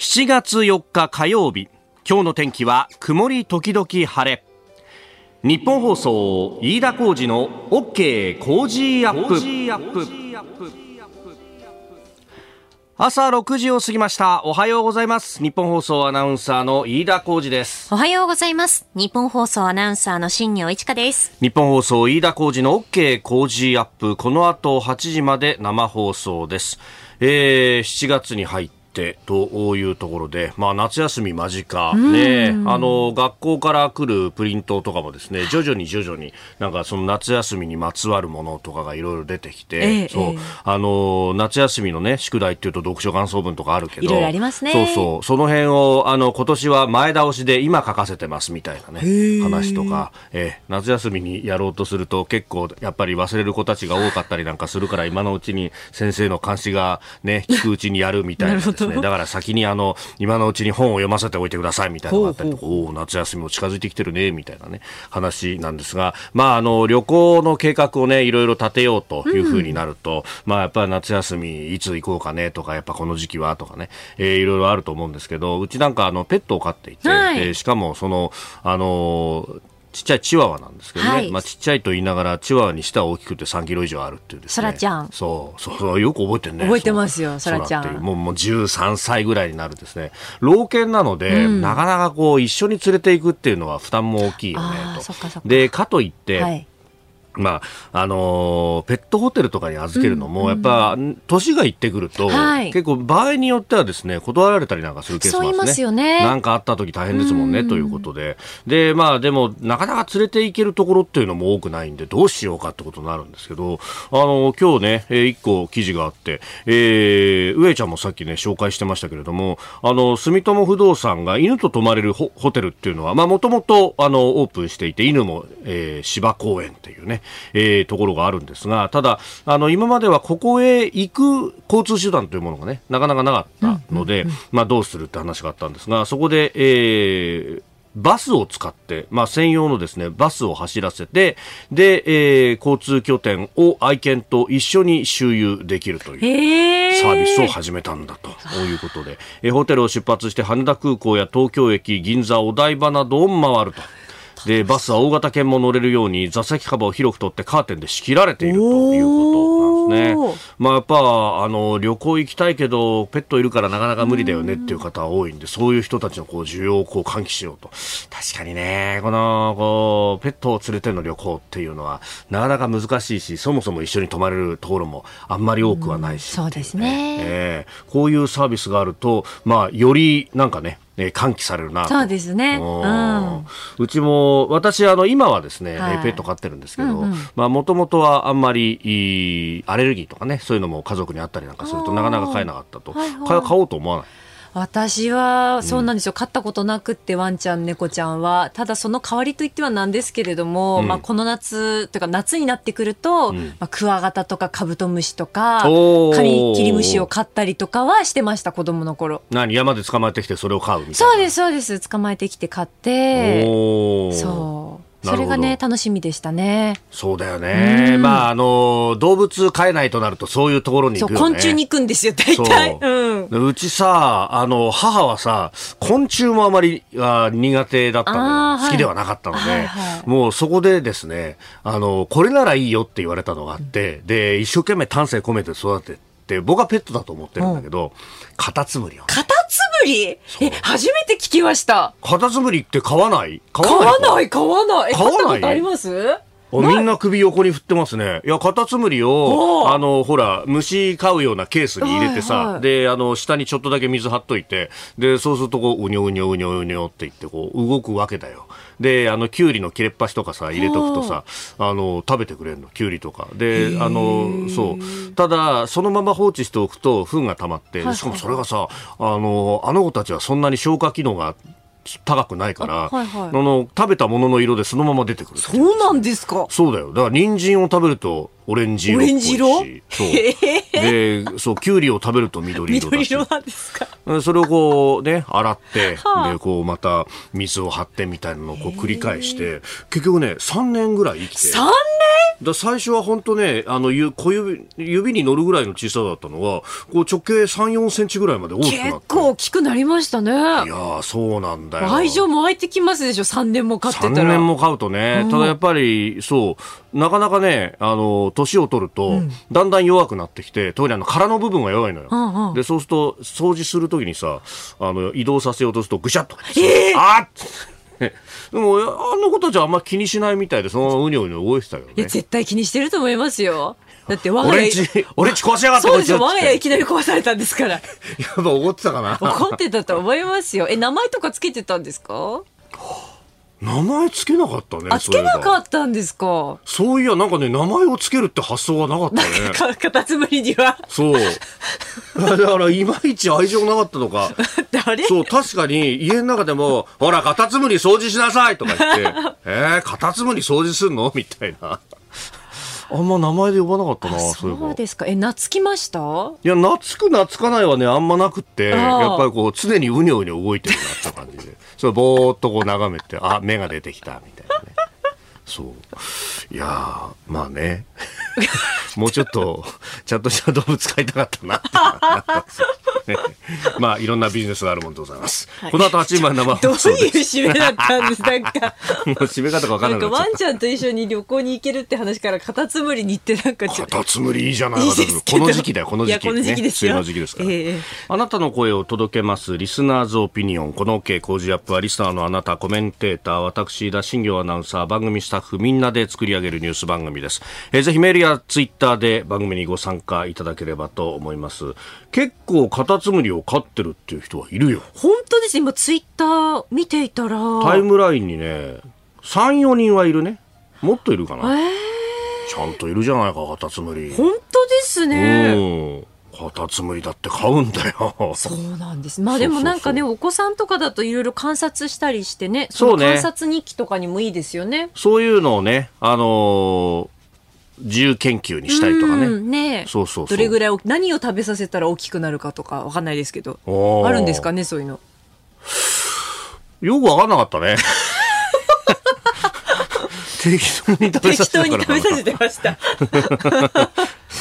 7月4日火曜日今日の天気は曇り時々晴れ。日本放送飯田浩二の OK 工事アップ。朝6時を過ぎました。おはようございます。日本放送アナウンサーの飯田浩二です。おはようございます。日本放送アナウンサーの新業一華です。日本放送飯田浩二の OK 工事アップ。この後8時まで生放送です、えー、7月に入ってってというところで、まあ、夏休み間近、ね、あの学校から来るプリントとかもですね徐々に徐々になんかその夏休みにまつわるものとかがいろいろ出てきて、ええ、そう、え、あの夏休みのね宿題っていうと読書感想文とかあるけどいろいろありますね。そうそう。その辺をあの今年は前倒しで今書かせてますみたいなね話とか、ええ、夏休みにやろうとすると結構やっぱり忘れる子たちが多かったりなんかするから今のうちに先生の監視がね聞くうちにやるみたいなですね。だから先にあの、今のうちに本を読ませておいてくださいみたいなのがあったりとか、おお、夏休みも近づいてきてるね、みたいなね、話なんですが、まあ、あの、旅行の計画をね、いろいろ立てようというふうになると、うん、まあ、やっぱり夏休みいつ行こうかねとか、やっぱこの時期はとかね、えー、いろいろあると思うんですけど、うちなんかあの、ペットを飼っていて、はい、えー、しかもその、あのちっちゃいチワワなんですけどね、はい、まあちっちゃいと言いながらチワワにしては大きくて3キロ以上あるっていうですね。そらちゃん。そうそうそうよく覚えてるね。覚えてますよ、そらちゃん。もうもう13歳ぐらいになるですね。老犬なので、うん、なかなかこう一緒に連れていくっていうのは負担も大きいよねと。でかといって、はいまああのー、ペットホテルとかに預けるのも、うん、やっぱ年がいってくると、はい、結構場合によってはですね断られたりなんかするケースもありますよね。なんかあった時大変ですもんね、うん、ということで。でまあでもなかなか連れて行けるところっていうのも多くないんでどうしようかってことになるんですけどあの今日ね、えー、一個記事があって、えー、上ちゃんもさっきね紹介してましたけれどもあの住友不動産が犬と泊まれるホテルっていうのはまあもともとあのオープンしていて犬も、えー、芝公園っていうねえー、ところがあるんですが、ただ、あの、今まではここへ行く交通手段というものがね、なかなかなかったので、まあ、どうするって話があったんですが、そこで、えー、バスを使って、まあ、専用のですね、バスを走らせて、で、えー、交通拠点を愛犬と一緒に周遊できるというサービスを始めたんだということで、えー、ホテルを出発して羽田空港や東京駅、銀座、お台場などを回ると。でバスは大型犬も乗れるように座席幅を広く取ってカーテンで仕切られているということなんですね。まあ、やっぱあの旅行行きたいけどペットいるからなかなか無理だよねっていう方は多いんでそういう人たちのこう需要をこう喚起しようと。確かにねこのこうペットを連れての旅行っていうのはなかなか難しいしそもそも一緒に泊まれるところもあんまり多くはないし、そうですね、えー、こういうサービスがあると、まあ、よりなんかねえー、喚起されるなそうですね。うん、うちも、私、あの、今はですね、はい、ペット飼ってるんですけど、まあ、もともとはあんまりアレルギーとかね、そういうのも家族にあったりなんかすると、なかなか飼えなかったと。はいはい、買おうと思わない？私はそうなんですよ、うん、飼ったことなくってワンちゃん猫ちゃんは。ただその代わりといってはなんですけれども、うん、まあ、この夏というか夏になってくると、うん、まあ、クワガタとかカブトムシとかカミキリムシを飼ったりとかはしてました子供の頃。何？山で捕まえてきてそれを飼うみたいな。そうですそうです。捕まえてきて飼って。そうそれがね楽しみでしたね。そうだよね、まああの動物飼えないとなるとそういうところに行くよ、ね、昆虫に行くんですよ大体。う,、うちさあの母はさ昆虫もあまりあ苦手だったの好きではなかったので、はいはい。はい、もうそこでですねあのこれならいいよって言われたのがあって、うん、で一生懸命丹精込めて育てて僕はペットだと思ってるんだけど、うん、カタツムリを、ね、カタツムリえ初めて聞きました。カタツムリって飼わない？飼わない飼わない飼わない。あります？みんな首横に振ってますね。いや、カタツムリを、あの、ほら、虫飼うようなケースに入れてさ、はいはい、で、あの、下にちょっとだけ水張っといて、で、そうするとこう、うにょうにょうにょうにょって言って、こう、動くわけだよ。で、あの、きゅうりの切れっ端とかさ、入れとくとさ、あ。の、食べてくれるの、きゅうりとか。で、あの、そう。ただ、そのまま放置しておくと、糞が溜まって、しかもそれがさ、あの、あの子たちはそんなに消化機能が高くないから、はいはい、の食べたものの色でそのまま出てくるそうなんですか。そうだよ。だから人参を食べるとオレンジ色っぽいし。そう。でそうきゅうりを食べると緑色だし。緑色なんですか？それをこうね洗って、はあ、でこうまた水を張ってみたいなのをこう繰り返して結局ね3年ぐらい生きて。3年？だ最初は本当ね、あの小指指に乗るぐらいの小ささだったのが、こう直径3、4センチぐらいまで大きくなって。結構大きくなりましたね。いやそうなんだよ。愛情も湧いてきますでしょ、3年も飼ってたら。3年も飼うとね、ただやっぱり、そう、なかなかね、あの、年を取ると、うん、だんだん弱くなってきて、特にあの殻の部分が弱いのよ。うんうん、で、そうすると、掃除するときにさ、あの、移動させようとすると、ぐしゃっと。えー、あっで も、あんなことじゃあんま気にしないみたいで、そのままうにょうにょ動いてたよね。絶対気にしてると思いますよ。だって我が家。俺んち、俺んち壊しやがったそうですよ。我が家いきなり壊されたんですから。やっぱ怒ってたかな怒ってたと思いますよ。え、名前とかつけてたんですか？名前つけなかったね。あ、つけなかったんですか？そういや、なんかね、名前をつけるって発想はなかったね。カタツムリには。そう。だから、いまいち愛情なかったのか。誰？そう、確かに、家の中でも、ほら、カタツムリ掃除しなさいとか言って、えー、カタツムリ掃除すんの？みたいな。あんま名前で呼ばなかったな、そうですか。え、懐きました？いや、懐く懐かないはね、あんまなくって、やっぱりこう、常にうにょうにょ動いてるなって感じで。それぼーっとこう眺めて、あ、目が出てきた、みたいなね。そう。いやまあね。もうちょっと、ちゃんとした動物飼いたかったなって。まあ、いろんなビジネスがあるもんでございます。はい、この後8時前生どういう締めだったんですなんか？もう締め方がわかんない。なんかワンちゃんと一緒に旅行に行けるって話からカタツムリに行ってなんかカタツムリいいじゃないいこの時期だよ、この時期。この時期ですよ。の時期ですから、えー。あなたの声を届けます、リスナーズオピニオン。この OK 工事アップは、リスナーのあなた、コメンテーター、私、田新行アナウンサー、番組スタッフ、みんなで作り上げるニュース番組です。えー、ぜひメールやツイッターで番組にご参加いただければと思います。結構カタツムリを飼ってるっていう人はいるよ。本当です。今ツイッター見ていたら。タイムラインにね34人はいるね。もっといるかな、えー、ちゃんといるじゃないかカタツムリ。本当ですねカタツムリだって買うんだよ。そうなんです。まあでもなんかね、お子さんとかだといろいろ観察したりしてね、そうね。観察日記とかにもいいですよね。そういうのをね、あのー自由研究にしたりとかね。ねそうそうどれぐらい、何を食べさせたら大きくなるかとかわかんないですけど。あるんですかね、そういうの。よくわかんなかったね。適当に食べさせ適当に食べさせてました。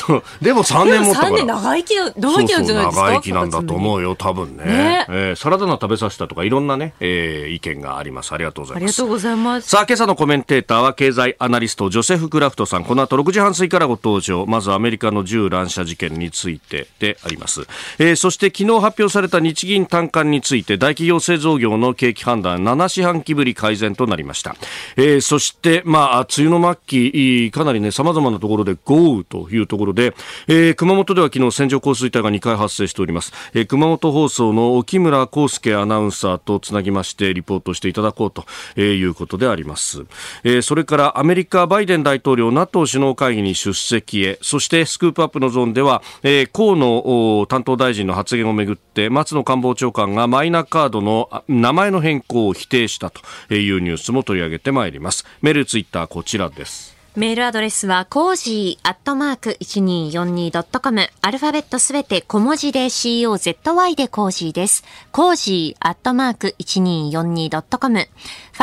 そう。でも3年もったから。年長生きな長生きなんじゃないですか長生きなんだと思うよ多分ね。ね、えー、サラダ菜食べさせたとかいろんなね、えー、意見があります。ありがとうございます。ありがとうございます。さあ今朝のコメンテーターは経済アナリストジョセフ・クラフトさん。この後6時半過ぎからご登場。まずアメリカの銃乱射事件についてであります、えー、そして昨日発表された日銀短観について大企業製造業の景気判断7四半期ぶり改善となりました、えー、そしてまあ梅雨の末期かなりね様々なところで豪雨というところで、えー、熊本では昨日線状降水帯が2回発生しております、えー、熊本放送の木村康介アナウンサーとつなぎましてリポートしていただこうと、えー、いうことであります、えー、それからアメリカバイデン大統領 NATO 首脳会議に出席へ。そしてスクープアップのゾーンでは、えー、河野担当大臣の発言をめぐって松野官房長官がマイナカードの名前の変更を否定したというニュースも取り上げてまいります。メールツイッターこちらです。メールアドレスは、コージーアットマーク 1242.com。アルファベットすべて小文字で COZY でコージーです。コージーアットマーク 1242.com。フ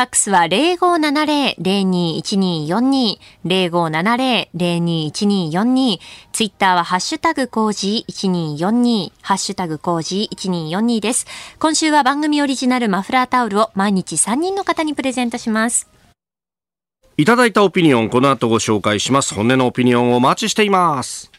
ァックスは0570-021242。0570-021242。ツイッターはハッシュタグコージー1242。ハッシュタグコージー1242です。今週は番組オリジナルマフラータオルを毎日3人の方にプレゼントします。いただいたオピニオン、この後ご紹介します。本音のオピニオンをお待ちしています。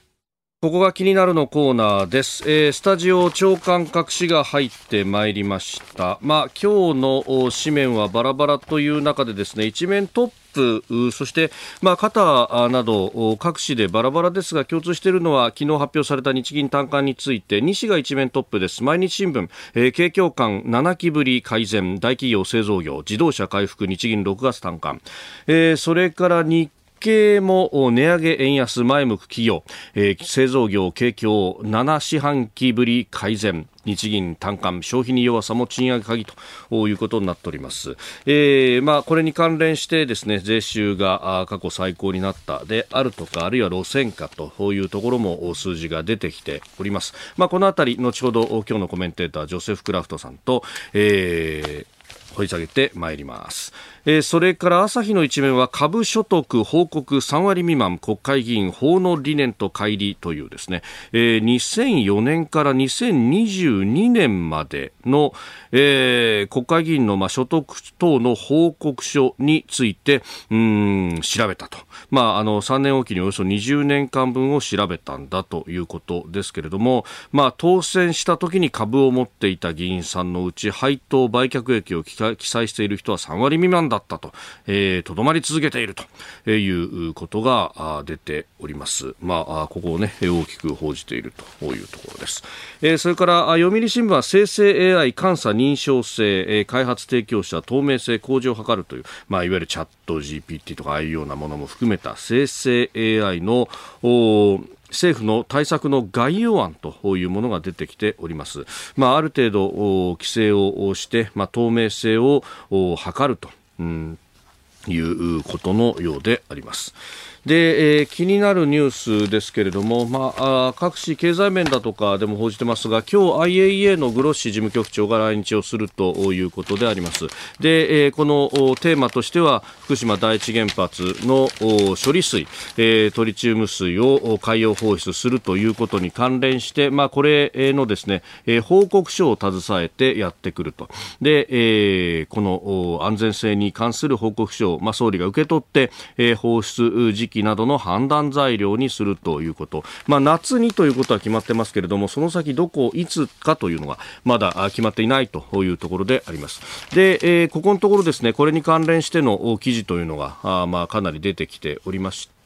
ここが気になるのコーナーです。えー、スタジオ長官隠しが入ってまいりました。まあ、今日の紙面はバラバラという中でですね、一面トップ、そして、まあ、肩など各紙でバラバラですが共通しているのは昨日発表された日銀短観について西が一面トップです毎日新聞、えー、景況感7期ぶり改善大企業製造業自動車回復日銀6月短観、えー、それから日経も値上げ円安前向く企業、えー、製造業景況7四半期ぶり改善。日銀短観消費に弱さも賃上げ鍵ということになっております、えー、まあ、これに関連してですね税収が過去最高になったであるとかあるいは路線価というところも数字が出てきております、まあ、このあたり後ほど今日のコメンテータージョセフ・クラフトさんと、えー掘り下げてまいります。えー、それから朝日の一面は株所得報告3割未満国会議員法の理念と乖離というですね、えー、2004年から2022年までの、えー、国会議員の、まあ、所得等の報告書についてうん調べたと、まあ、あの3年おきにおよそ20年間分を調べたんだということですけれども、まあ、当選した時に株を持っていた議員さんのうち配当売却益を記載している人は3割未満だったと、えー、とどまり続けているということが出ております。まあ、ここをね、大きく報じているというところです。えー、それから、読売新聞は生成 AI 監査認証性、えー、開発提供者透明性向上を図るという、まあ、いわゆるチャット GPT とかああいうようなものも含めた生成 AI の政府の対策の概要案というものが出てきております。まあ、ある程度規制をして、まあ、透明性を図ると、うん、いうことのようであります。で、えー、気になるニュースですけれども、まあ、あ各種経済面だとかでも報じてますが、今日 IAEA のグロッシ事務局長が来日をするということであります。で、えー、このテーマとしては、福島第一原発の処理水、えー、トリチウム水を海洋放出するということに関連して、まあ、これのですね、えー、報告書を携えてやってくると。で、えー、この安全性に関する報告書を、まあ、総理が受け取って、えー、放出時期などの判断材料にするということ、まあ、夏にということは決まってますけれどもその先どこいつかというのがまだ決まっていないというところであります。で、えー、ここのところですねこれに関連しての記事というのがあまあかなり出てきておりまして、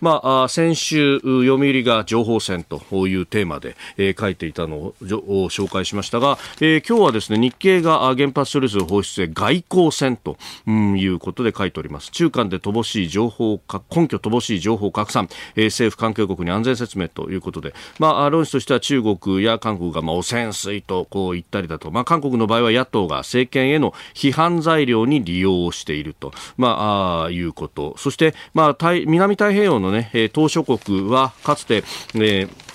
まあ、先週読売が情報戦というテーマで、えー、書いていたのを紹介しましたが、えー、今日はですね日経が原発処理水放出へ外交戦ということで書いております。中間で乏しい情報根拠乏しい情報拡散、えー、政府関係国に安全説明ということで、まあ、論旨としては中国や韓国が、まあ、汚染水とこう言ったりだと、まあ、韓国の場合は野党が政権への批判材料に利用していると、まあ、あいうこと。そして、まあ、南太太平洋のね、島諸国はかつて、えー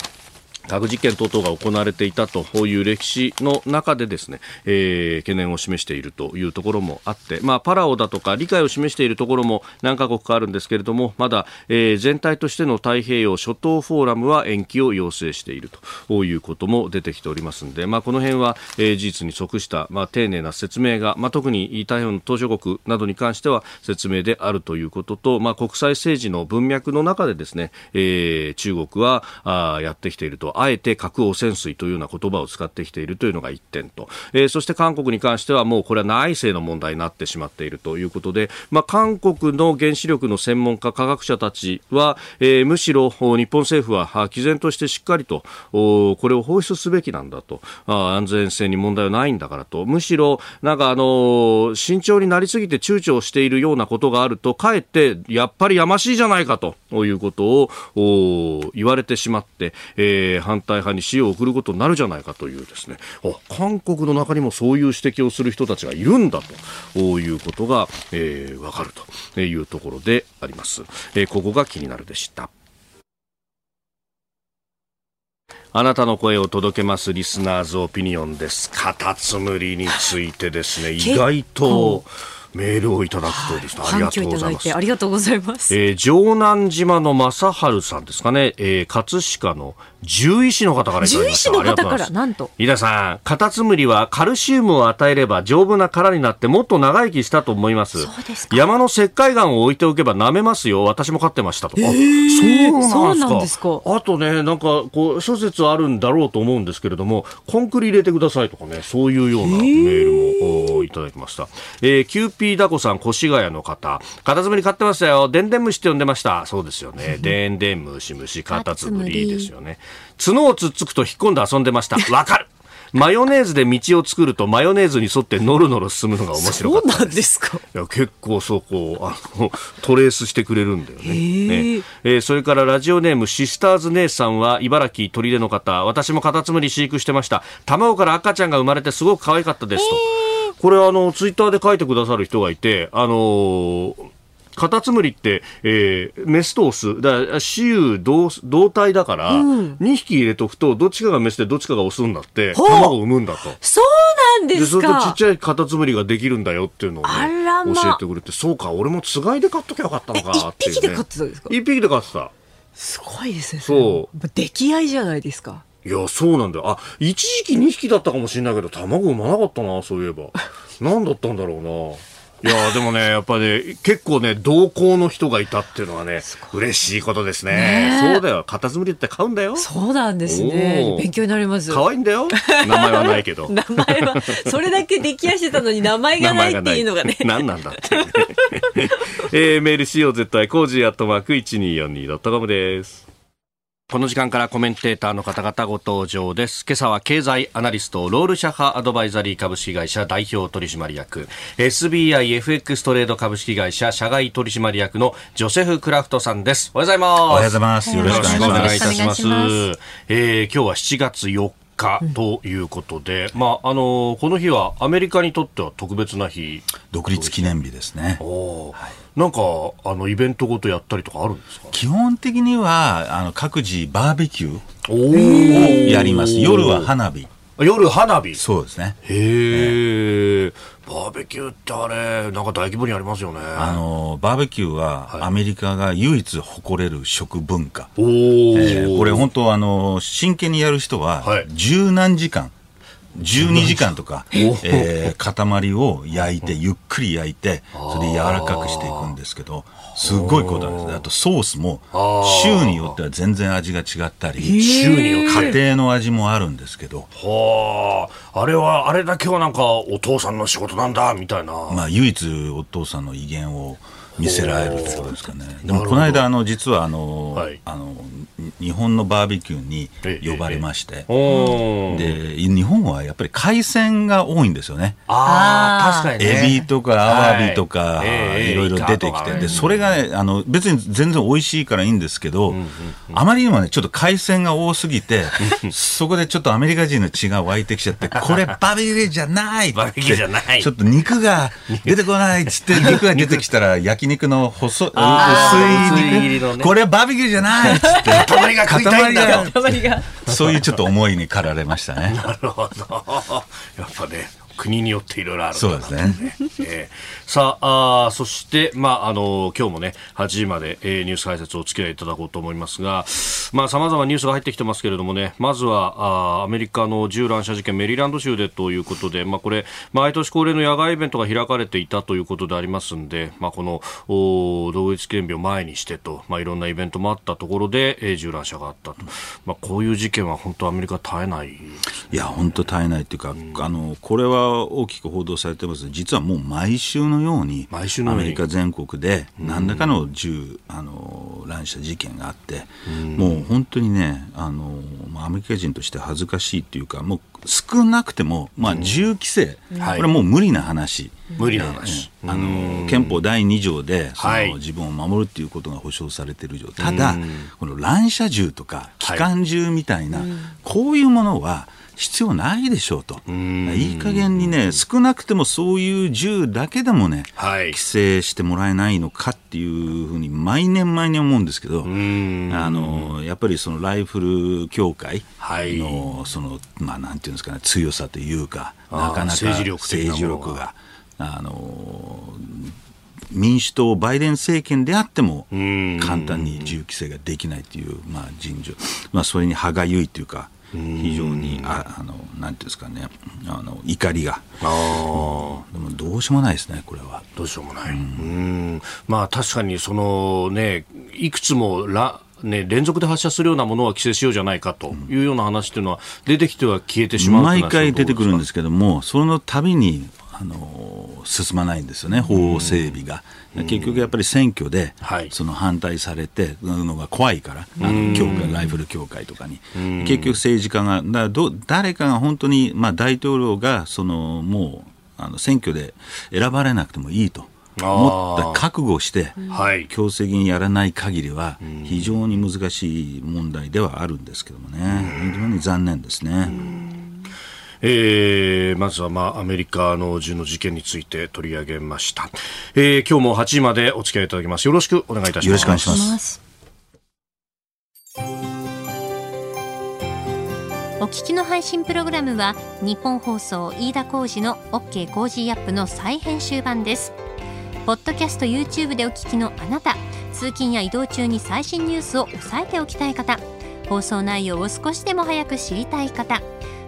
核実験等々が行われていたという歴史の中でですね、えー、懸念を示しているというところもあって、まあ、パラオだとか理解を示しているところも何カ国かあるんですけれどもまだ、えー、全体としての太平洋諸島フォーラムは延期を要請しているということも出てきておりますので、まあ、この辺は、えー、事実に即した、まあ、丁寧な説明が、まあ、特に太平洋の島しょ国などに関しては説明であるということと、まあ、国際政治の文脈の中でですね、えー、中国はあやってきていると。あえて核汚染水というような言葉を使ってきているというのが1点と、えー、そして韓国に関してはもうこれは内政の問題になってしまっているということで、まあ、韓国の原子力の専門家、科学者たちは、えー、むしろ日本政府は毅然としてしっかりとこれを放出すべきなんだと。あ安全性に問題はないんだからと。むしろなんかあの慎重になりすぎて躊躇しているようなことがあるとかえってやっぱりやましいじゃないかということを言われてしまって、えー、反対派に死を送ることになるじゃないかというですね。韓国の中にもそういう指摘をする人たちがいるんだということが、えー、分かるというところであります、えー、ここが気になるでした。あなたの声を届けますリスナーズオピニオンです。カタツムリについてですね、意外と、メールをいただくとですね、ありがとうございます。ありがとうございます。えー、城南島の正治さんですかね、えー、葛飾の獣医師の方からいただきました。獣医師の方から、なんと？井田さん、カタツムリはカルシウムを与えれば丈夫な殻になってもっと長生きしたと思います。そうです山の石灰岩を置いておけば舐めますよ。私も飼ってましたと。えー、そうなんですか。あとね、なんか、こう、諸説あるんだろうと思うんですけれども、コンクリ入れてくださいとかね、そういうようなメールもいただきました。えー、キューピーダコさん、越谷の方、カタツムリ飼ってましたよ。でんでん虫って呼んでました。そうですよね。でんでん虫虫、カタツムリですよね。角をつっつくと引っ込んで遊んでました。わかる。マヨネーズで道を作るとマヨネーズに沿ってノロノロ進むのが面白かった。そうなんですか？いや結構そこあの トレースしてくれるんだよね。ね、えー、それからラジオネームシスターズ姉さんは茨城取手の方。私もカタツムリ飼育してました。卵から赤ちゃんが生まれてすごく可愛かったですと。これあのツイッターで書いてくださる人がいてあのーカタツムリって、えー、メスとオス、だ雌雄同同体だから、うん、2匹入れとくと、どっちかがメスでどっちかがオスになって、卵を産むんだと。そうなんですかちっちゃいカタツムリができるんだよっていうのを、ね、教えてくれて、そうか、俺もつがいで買っときゃよかったのかっていう、ね。一匹で飼ってたんですか？一匹で飼ってた。すごいですね。そう。出来合いじゃないですか。いや、そうなんだよ。あ、一時期2匹だったかもしれないけど、卵産まなかったな、そういえば。何だったんだろうな。いやでもね、やっぱね、結構ね、同好の人がいたっていうのはね、嬉しいことですね。ねそうだよ。カタツムリって飼うんだよ。そうなんですね。勉強になります。可愛いんだよ。名前はないけど。名前は、それだけ出来合いしてたのに名前がないっていうのがね。何なんだって、ね。えー、メール COZY コージーアットマーク 1242.com です。この時間からコメンテーターの方々ご登場です。今朝は経済アナリスト、ロールシャハアドバイザリー株式会社代表取締役、SBIFX トレード株式会社社外取締役のジョセフ・クラフトさんです。おはようございます。おはようございます。よろしくお願いいたします。ますえー、今日は7月4日ということで、うん、まああのこの日はアメリカにとっては特別な日独立記念日ですね。おはいなんかあのイベントごとやったりとかあるんですか？基本的にはあの各自バーベキューをやります。夜は花火。夜花火？そうですね。へえ、バーベキューってあれなんか大規模にありますよね。あのバーベキューはアメリカが唯一誇れる食文化、おえー、これ本当あの真剣にやる人は十何時間、はい12時間とか、えー、塊を焼いて、ゆっくり焼いて、それで柔らかくしていくんですけど、すごいことなんですね。あとソースも、州によっては全然味が違ったり、州によって家庭の味もあるんですけど。はあ、あれは、あれだけはなんかお父さんの仕事なんだ、みたいな。まあ、唯一お父さんの威厳を、見せられるってことですかね。でもこの間あの実はあの、はい、あの日本のバーベキューに呼ばれまして、で日本はやっぱり海鮮が多いんですよね。ああ確かに、ね、エビとかアワビとか、はい、いろいろ出てきて、でそれがねあの別に全然美味しいからいいんですけど、うんうんうん、あまりにもねちょっと海鮮が多すぎて そこでちょっとアメリカ人の血が湧いてきちゃってこれバーベキューじゃないってバーベキューじゃない。ちょっと肉が 出てこないっつって肉が出てきたら焼肉の細薄い肉、ね、これはバーベキューじゃないっつって 塊が食いたいんだよ。そういうちょっと思いに駆られましたね。なるほどやっぱね国によっていろいろあるそうですね。えー、さああ、そして、まあ、あの、今日もね、8時まで、えー、ニュース解説をお付き合いいただこうと思いますが、まあ、様々ニュースが入ってきてますけれどもね、まずは、あアメリカの銃乱射事件、メリーランド州でということで、まあ、これ、毎年恒例の野外イベントが開かれていたということでありますんで、まあ、この、お独立記念日を前にしてと、まあ、いろんなイベントもあったところで、えー、銃乱射があったと。まあ、こういう事件は本当アメリカ絶えない、ね、いや、本当絶えないっていうか、うん、あの、これは大きく報道されてます。実はもう毎週のように毎週アメリカ全国で何らかの銃あの乱射事件があって、もう本当にねあのアメリカ人として恥ずかしいっていうかもう少なくても、まあ、銃規制、これはもう無理な話。無理な話、あの憲法第2条でその、自分を守るっていうことが保障されている以上ただこの乱射銃とか機関銃みたいな、こういうものは必要ないでしょうと。いい加減にね、少なくてもそういう銃だけでもね、はい、規制してもらえないのかっていうふうに毎年毎年思うんですけど、あの、やっぱりそのライフル協会の、はい、その、まあなんていうんですかね、強さというか、なかなか政治力政治力が、あの、民主党、バイデン政権であっても、簡単に銃規制ができないという、まあ、人情、まあ、それに歯がゆいというか、非常にああのなんていうんですかね。あの怒りが。あ、でもどうしようもないですねこれは。どうしようもない、うん、まあ確かにそのねいくつもらね、連続で発射するようなものは規制しようじゃないかというような話というのは出てきては消えてしまう毎回出てくるんですけどもその度にあの進まないんですよね、法整備が。結局やっぱり選挙で、その反対されてのが怖いから、あの協会ライフル協会とかに、結局政治家が、だど誰かが本当に、まあ、大統領がそのもうあの選挙で選ばれなくてもいいと。思った覚悟して、強制的にやらない限りは、非常に難しい問題ではあるんですけどもね、非常に残念ですね。えー、まずは、まあ、アメリカの銃の事件について取り上げました、えー、今日も8時までお付き合いいただきます。よろしくお願いいたします。よろしくお願いします。お聞きの配信プログラムは日本放送飯田浩司の OK コージーアップの再編集版です。ポッドキャスト YouTube でお聞きのあなた通勤や移動中に最新ニュースを押さえておきたい方放送内容を少しでも早く知りたい方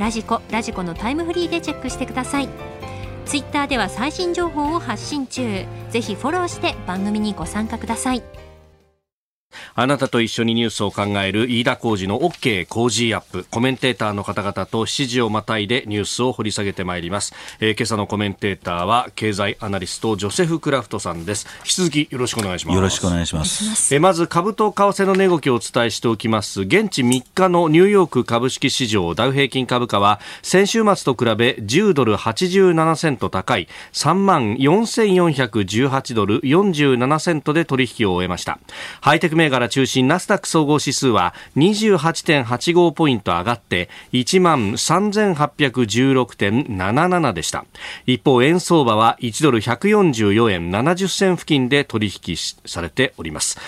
ラジコラジコのタイムフリーでチェックしてください。ツイッターでは最新情報を発信中。ぜひフォローして番組にご参加ください。あなたと一緒にニュースを考える飯田浩二の OK 工事アップ。コメンテーターの方々と7時をまたいでニュースを掘り下げてまいります。えー、今朝のコメンテーターは経済アナリストジョセフ・クラフトさんです。引き続きよろしくお願いします。よろしくお願いします。えー、まず株と為替の値動きをお伝えしておきます。現地3日のニューヨーク株式市場ダウ平均株価は先週末と比べ10ドル87セント高い3万4418ドル47セントで取引を終えました。ハイテク銘柄中心ナスダック総合指数は28.85ポイント上がって1万3816.77でした。一方円相場は1ドル144円70銭付近で取引されております、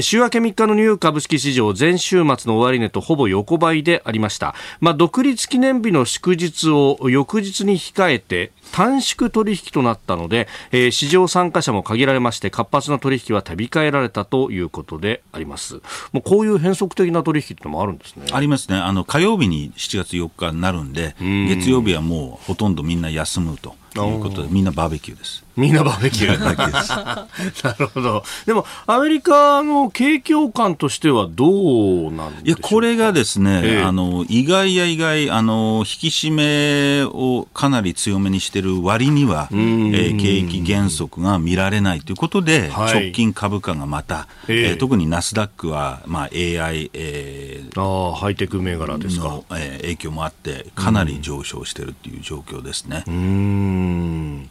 週明け3日のニューヨーク株式市場前週末の終値とほぼ横ばいでありました、まあ、独立記念日の祝日を翌日に控えて短縮取引となったので、えー、市場参加者も限られまして活発な取引は手控えられたということであります。もうこういう変則的な取引ってのもあるんですね。ありますね。あの火曜日に7月4日になるんで、月曜日はもうほとんどみんな休むということで、みんなバーベキューです。みんなバーベキュー。なるほど。でも、アメリカの景況感としてはどうなんいや、これがですね、えー、あの、意外や意外、あの、引き締めをかなり強めにしてる割には、えー、景気減速が見られないということで、はい、直近株価がまた、えー、えー、特にナスダックは、まあ、AI、えー、あハイテク銘柄ですか。の、えー、影響もあって、かなり上昇してるっていう状況ですね。うん。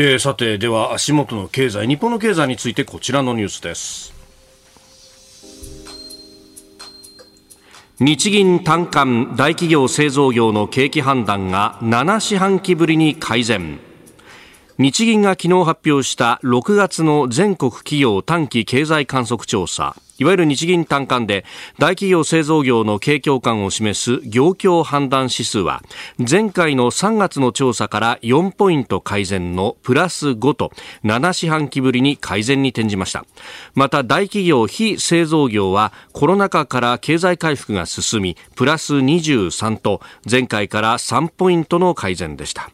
えー、さてでは足元の経済日本の経済についてこちらのニュースです。日銀短観大企業製造業の景気判断が7四半期ぶりに改善。日銀が昨日発表した6月の全国企業短期経済観測調査。いわゆる日銀短観で大企業製造業の景況感を示す業況判断指数は前回の3月の調査から4ポイント改善のプラス5と7四半期ぶりに改善に転じました。また大企業非製造業はコロナ禍から経済回復が進みプラス23と前回から3ポイントの改善でした。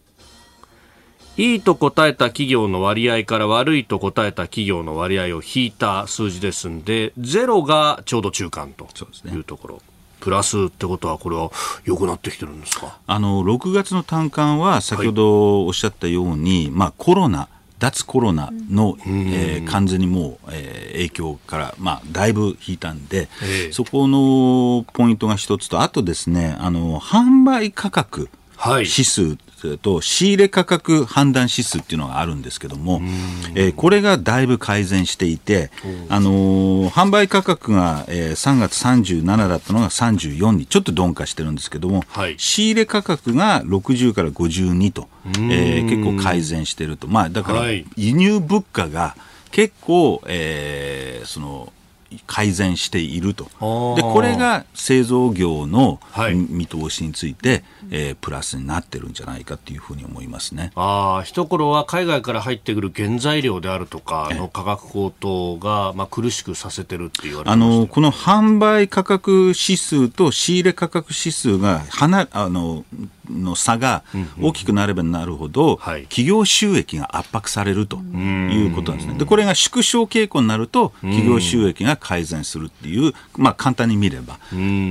いいと答えた企業の割合から悪いと答えた企業の割合を引いた数字ですんで、ゼロがちょうど中間というところ。プラスってことは、これは良くなってきてるんですか？あの6月の単価は、先ほどおっしゃったように、はい、まあ、コロナ、脱コロナの、うん、えー、完全にもう、えー、影響から、まあ、だいぶ引いたんで、えー、そこのポイントが一つと、あとですね、あの販売価格指数と仕入れ価格判断指数っていうのがあるんですけども、えー、これがだいぶ改善していて、あのー、販売価格が、えー、3月37だったのが34にちょっと鈍化してるんですけども、はい、仕入れ価格が60から52と、えー、結構改善してると、まあ、だから輸入物価が結構、えー、その改善していると、でこれが製造業の見通しについて、はい、えー、プラスになってるんじゃないかというふうに思いますね。あ一頃は海外から入ってくる原材料であるとかの価格高騰が、まあ、苦しくさせてるって言われあのこの販売価格指数と仕入れ価格指数が離あのの差が大きくなればなるほど、企業収益が圧迫されるということなんですね。でこれが縮小傾向になると企業収益が改善するっていう、まあ、簡単に見れば。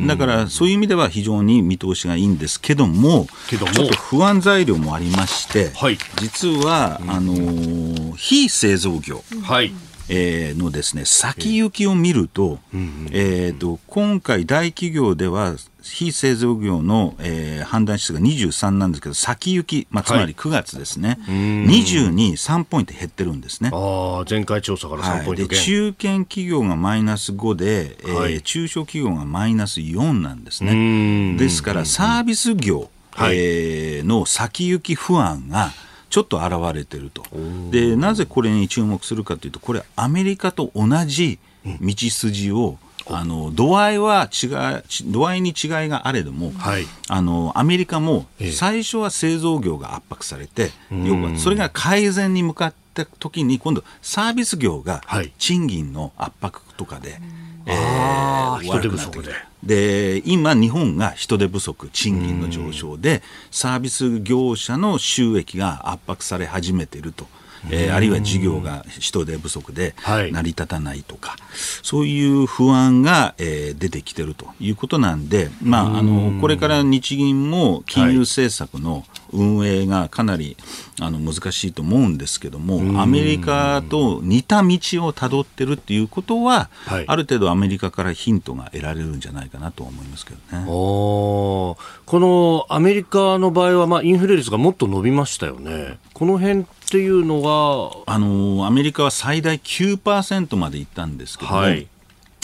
だからそういう意味では非常に見通しがいいんですけどもちょっと不安材料もありまして、はい、実はあの非製造業、はい。えー、のですね先行きを見ると,、えーと今回大企業では非製造業の、えー、判断指数が23なんですけど、先行き、まあ、つまり9月ですね、はい、22、3ポイント減ってるんですね。あ前回調査から3ポイント、はい、で中堅企業がマイナス5で、はい、えー、中小企業がマイナス4なんですね。ですから、サービス業、はい、えー、の先行き不安が、ちょっと現れてると。で、なぜこれに注目するかというと、これ、アメリカと同じ道筋を、あの度合いは違い度合いに違いがあれども、はい、あのアメリカも最初は製造業が圧迫されて、要はそれが改善に向かった時に今度サービス業が賃金の圧迫とかで、はい、えー、人手不足で。で今、日本が人手不足、賃金の上昇で、サービス業者の収益が圧迫され始めていると。えー、あるいは事業が人手不足で成り立たないとか、はい、そういう不安が、えー、出てきてるということなんで、まあ、あのこれから日銀も金融政策の運営がかなりあの難しいと思うんですけども、アメリカと似た道をたどってるっていうことは、はい、ある程度アメリカからヒントが得られるんじゃないかなと思いますけどね。このアメリカの場合は、まあ、インフレ率がもっと伸びましたよね。この辺っていうのはあのアメリカは最大9%までいったんですけども、はい、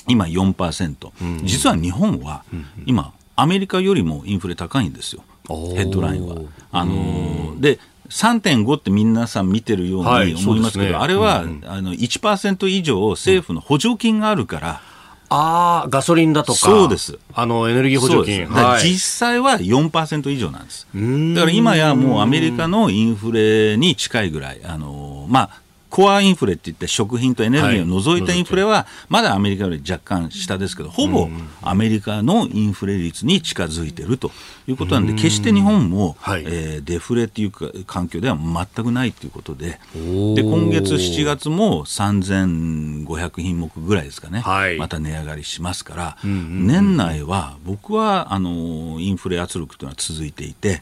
今4%、うん、実は日本は今、アメリカよりもインフレ高いんですよ、ヘッドラインは。あので3.5って皆さん見てるように思いますけど、はいね、あれは、うん、あの1%以上政府の補助金があるから、ああ、ガソリンだとか。そうです。あの、エネルギー補助金。はい、実際は4%以上なんです。だから今やもうアメリカのインフレに近いぐらい、あの、まあ、コアインフレって言って食品とエネルギーを除いたインフレはまだアメリカより若干下ですけどほぼアメリカのインフレ率に近づいているということなんで決して日本も、えデフレっていうか環境では全くないということでで今月7月も3500品目ぐらいですかね、また値上がりしますから、年内は僕はあのインフレ圧力というのは続いていて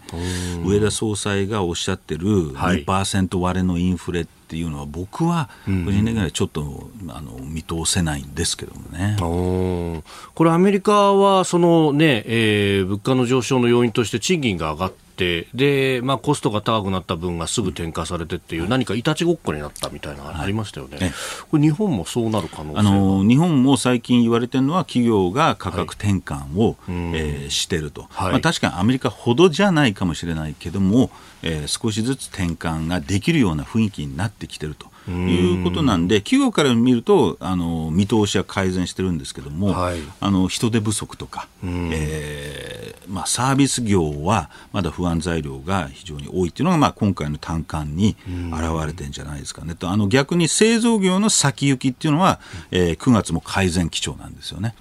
上田総裁がおっしゃってる2%割れのインフレってっていうのは僕は個人的にはちょっと、あの見通せないんですけどもね。これアメリカはそのね、えー、物価の上昇の要因として賃金が上がってで、まあ、コストが高くなった分がすぐ転嫁されてっていう、何かいたちごっこになったみたいなのがありましたよね、はい、これ、日本もそうなる可能性あの日本も最近言われてるのは、企業が価格転換を、はい、えー、してると、はい、まあ、確かにアメリカほどじゃないかもしれないけども、えー、少しずつ転換ができるような雰囲気になってきてると。いうことなんで、企業から見るとあの見通しは改善してるんですけども、はい、あの人手不足とか、えーまあ、サービス業はまだ不安材料が非常に多いっていうのが、まあ、今回の単価に現れてるんじゃないですかねとあの逆に製造業の先行きっていうのは、えー、9月も改善基調なんですよね。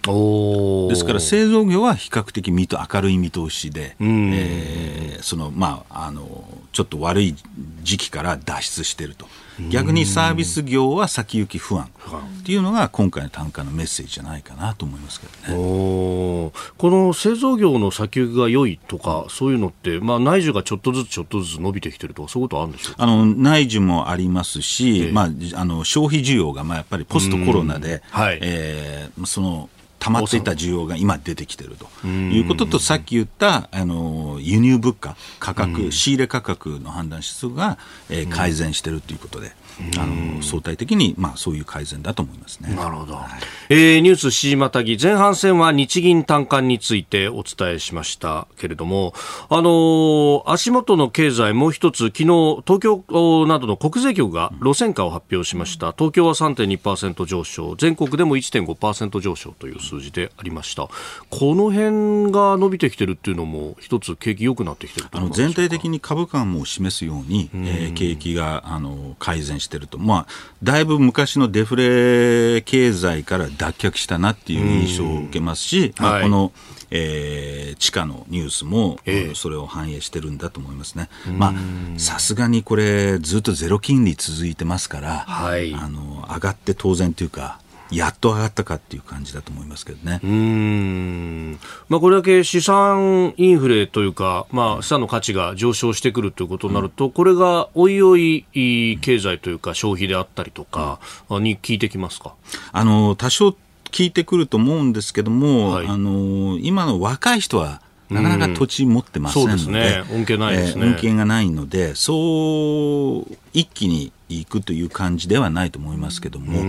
ですから製造業は比較的見と明るい見通しで、えー、そのまああのちょっと悪い時期から脱出してると。逆にサービス業は先行き不安。っていうのが今回の単価のメッセージじゃないかなと思いますけどね。この製造業の先行きが良いとかそういうのって、まあ、内需がちょっとずつちょっとずつ伸びてきてるとかそういうことあるんでしょうあの内需もありますし、ええ、まあ、あの消費需要がまあやっぱりポストコロナで、はい、えー、その溜まっていた需要が今出てきているということと、さっき言ったあの輸入物価、価格、仕入れ価格の判断指数が、えー、改善しているということで。あの相対的に、まあ、そういう改善だと思いますね。なるほど。はい、えー、ニュース指示またぎ前半戦は日銀短観についてお伝えしましたけれども、あのー、足元の経済もう一つ昨日東京などの国税局が路線価を発表しました。東京は3.2%上昇、全国でも1.5%上昇という数字でありました。この辺が伸びてきてるっていうのも一つ景気良くなってきてるあの全体的に株価も示すように、うえー、景気があの改善してると、まあ、だいぶ昔のデフレ経済から脱却したなっていう印象を受けますし、まあ、この、えー、地価のニュースも、えー、それを反映してるんだと思いますね。まあ、さすがにこれ、ずっとゼロ金利続いてますから、はい、あの上がって当然というか、やっと上がったかっていう感じだと思いますけどね。うん。まあこれだけ資産インフレというか、まあ資産の価値が上昇してくるということになると、うん、これがおいおい経済というか消費であったりとかに効いてきますか？あの、多少効いてくると思うんですけども、はい、あの今の若い人はなかなか土地持ってませんので、うん、ね、恩恵ないですね、えー、恩恵がないので、そう一気に行くという感じではないと思いますけども、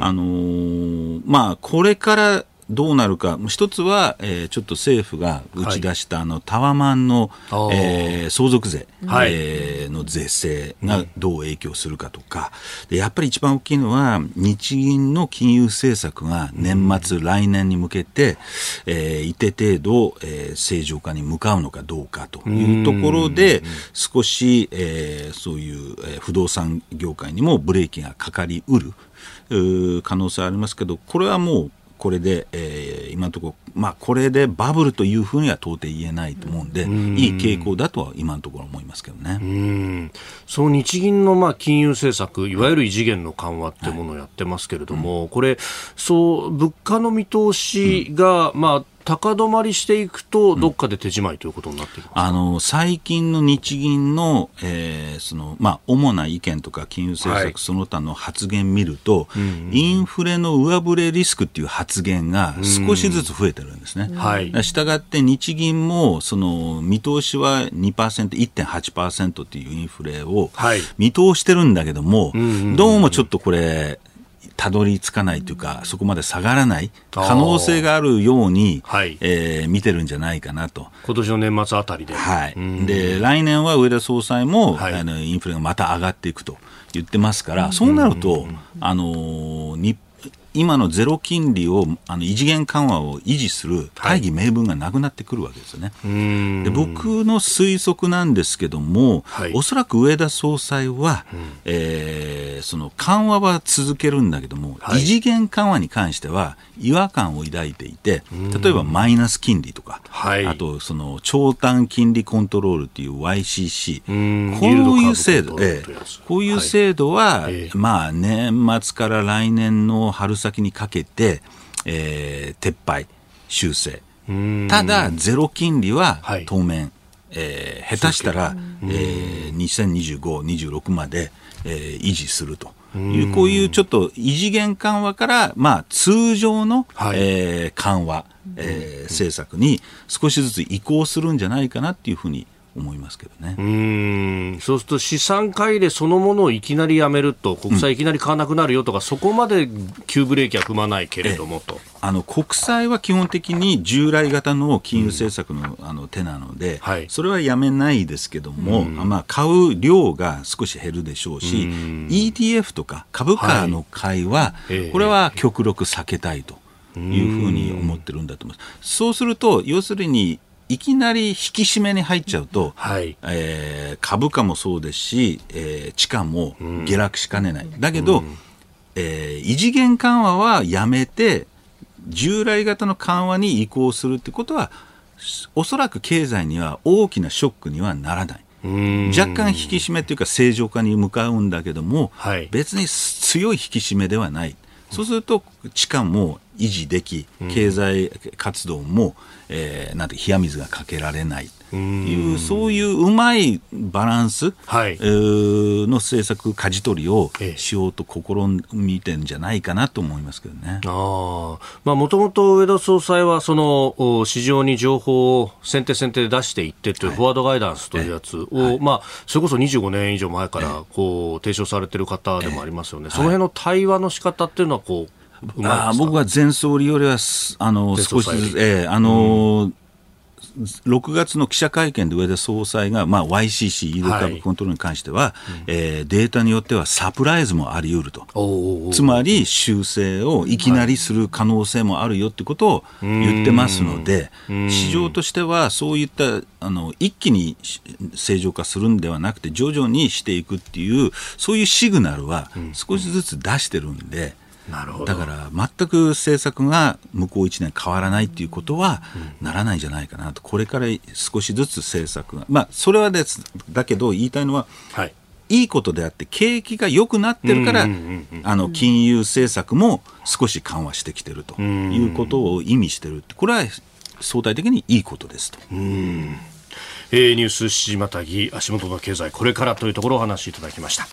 あのー、まあ、これからどうなるか、一つは、えー、ちょっと政府が打ち出した、はい、あのタワマンの、えー、相続税、はい、えー、の税制がどう影響するかとか、でやっぱり一番大きいのは、日銀の金融政策が年末、来年に向けて、えー、一定程度、えー、正常化に向かうのかどうかというところで、少し、えー、そういう、えー、不動産業界にもブレーキがかかりうる可能性ありますけど、これはもうこれで、えー、今のところ、まあ、これでバブルというふうには到底言えないと思うんで、うん。いい傾向だとは今のところ思いますけどね。うん。その日銀のまあ金融政策、いわゆる異次元の緩和ってものをやってますけれども、はい、これ、そう、物価の見通しが、まあ、高止まりしていくと、どっかで手じまいということになってきます、うん、あの最近の日銀の,、えーそのまあ、主な意見とか金融政策その他の発言見ると、はい、インフレの上振れリスクっていう発言が少しずつ増えてるんですね。はい、したがって日銀もその見通しは2%、1.8%っていうインフレを見通してるんだけども、どうもちょっとこれ、たどり着かないというか、そこまで下がらない可能性があるように、はい、えー、見てるんじゃないかなと。今年の年末あたりで。はい。で、来年は上田総裁も、はい、あのインフレがまた上がっていくと言ってますから、そうなると、あの日今のゼロ金利をあの異次元緩和を維持する大義名分がなくなってくるわけですよね。はい、で僕の推測なんですけども、はい、おそらく上田総裁は、うん、えー、その緩和は続けるんだけども、はい、異次元緩和に関しては違和感を抱いていて、例えばマイナス金利とか、あとその長短金利コントロールっていう YCC、こういう制度、えー、こういう制度は、まあ年末から来年の春先にかけて、えー、撤廃、修正。ただ、ゼロ金利は当面、はい、えー、下手したら、えー、2025、26まで、えー、維持すると。いうこういうちょっと異次元緩和から、まあ、通常の、はい、えー、緩和、えー、政策に少しずつ移行するんじゃないかなっていうふうに思いますけどね。うん。そうすると資産買い入れそのものをいきなりやめると国債いきなり買わなくなるよとか、うん、そこまで急ブレーキは踏まないけれどもと。あの国債は基本的に従来型の金融政策の,、あの手なので、はい、それはやめないですけども、まあ、買う量が少し減るでしょうし、ETF とか株価の買いは、はい、これは極力避けたいと。いうふうに思ってるんだと思います。そうすると、要するにいきなり引き締めに入っちゃうと、はい、えー、株価もそうですし、えー、地価も下落しかねない。うん、だけど、うん、えー、異次元緩和はやめて、従来型の緩和に移行するってことは、おそらく経済には大きなショックにはならない。若干引き締めというか正常化に向かうんだけども、はい、別に強い引き締めではない。そうすると地価も維持でき、経済活動も、えー、なんて冷や水がかけられない。という、そういううまいバランス、はい、の政策、舵取りをしようと試みてんじゃないかなと思いますけどね。もともと上田総裁は、その市場に情報を先手先手で出していってというフォワードガイダンスというやつを、はい、まあ、それこそ25年以上前からこう提唱されている方でもありますよね。その辺の対話の仕方っていうのはこうあ僕は前総理よりはあの少しずつ、えー、あの、うん6月の記者会見で上田総裁が、まあ、YCC、イールド株コントロールに関しては、はい、えー、データによってはサプライズもあり得ると、つまり修正をいきなりする可能性もあるよってことを言ってますので、市場としてはそういったあの一気に正常化するんではなくて、徐々にしていくっていう、そういうシグナルは少しずつ出してるんで。なるほど。だから全く政策が向こう1年変わらないっていうことはならないんじゃないかなと、これから少しずつ政策が、まあ、それはですだけど言いたいのは、はい、いいことであって景気が良くなってるから、あの金融政策も少し緩和してきてるということを意味してるこれは相対的にいいことですと。うん。えー、ニュース七時またぎ足元の経済これからというところをお話しいただきました。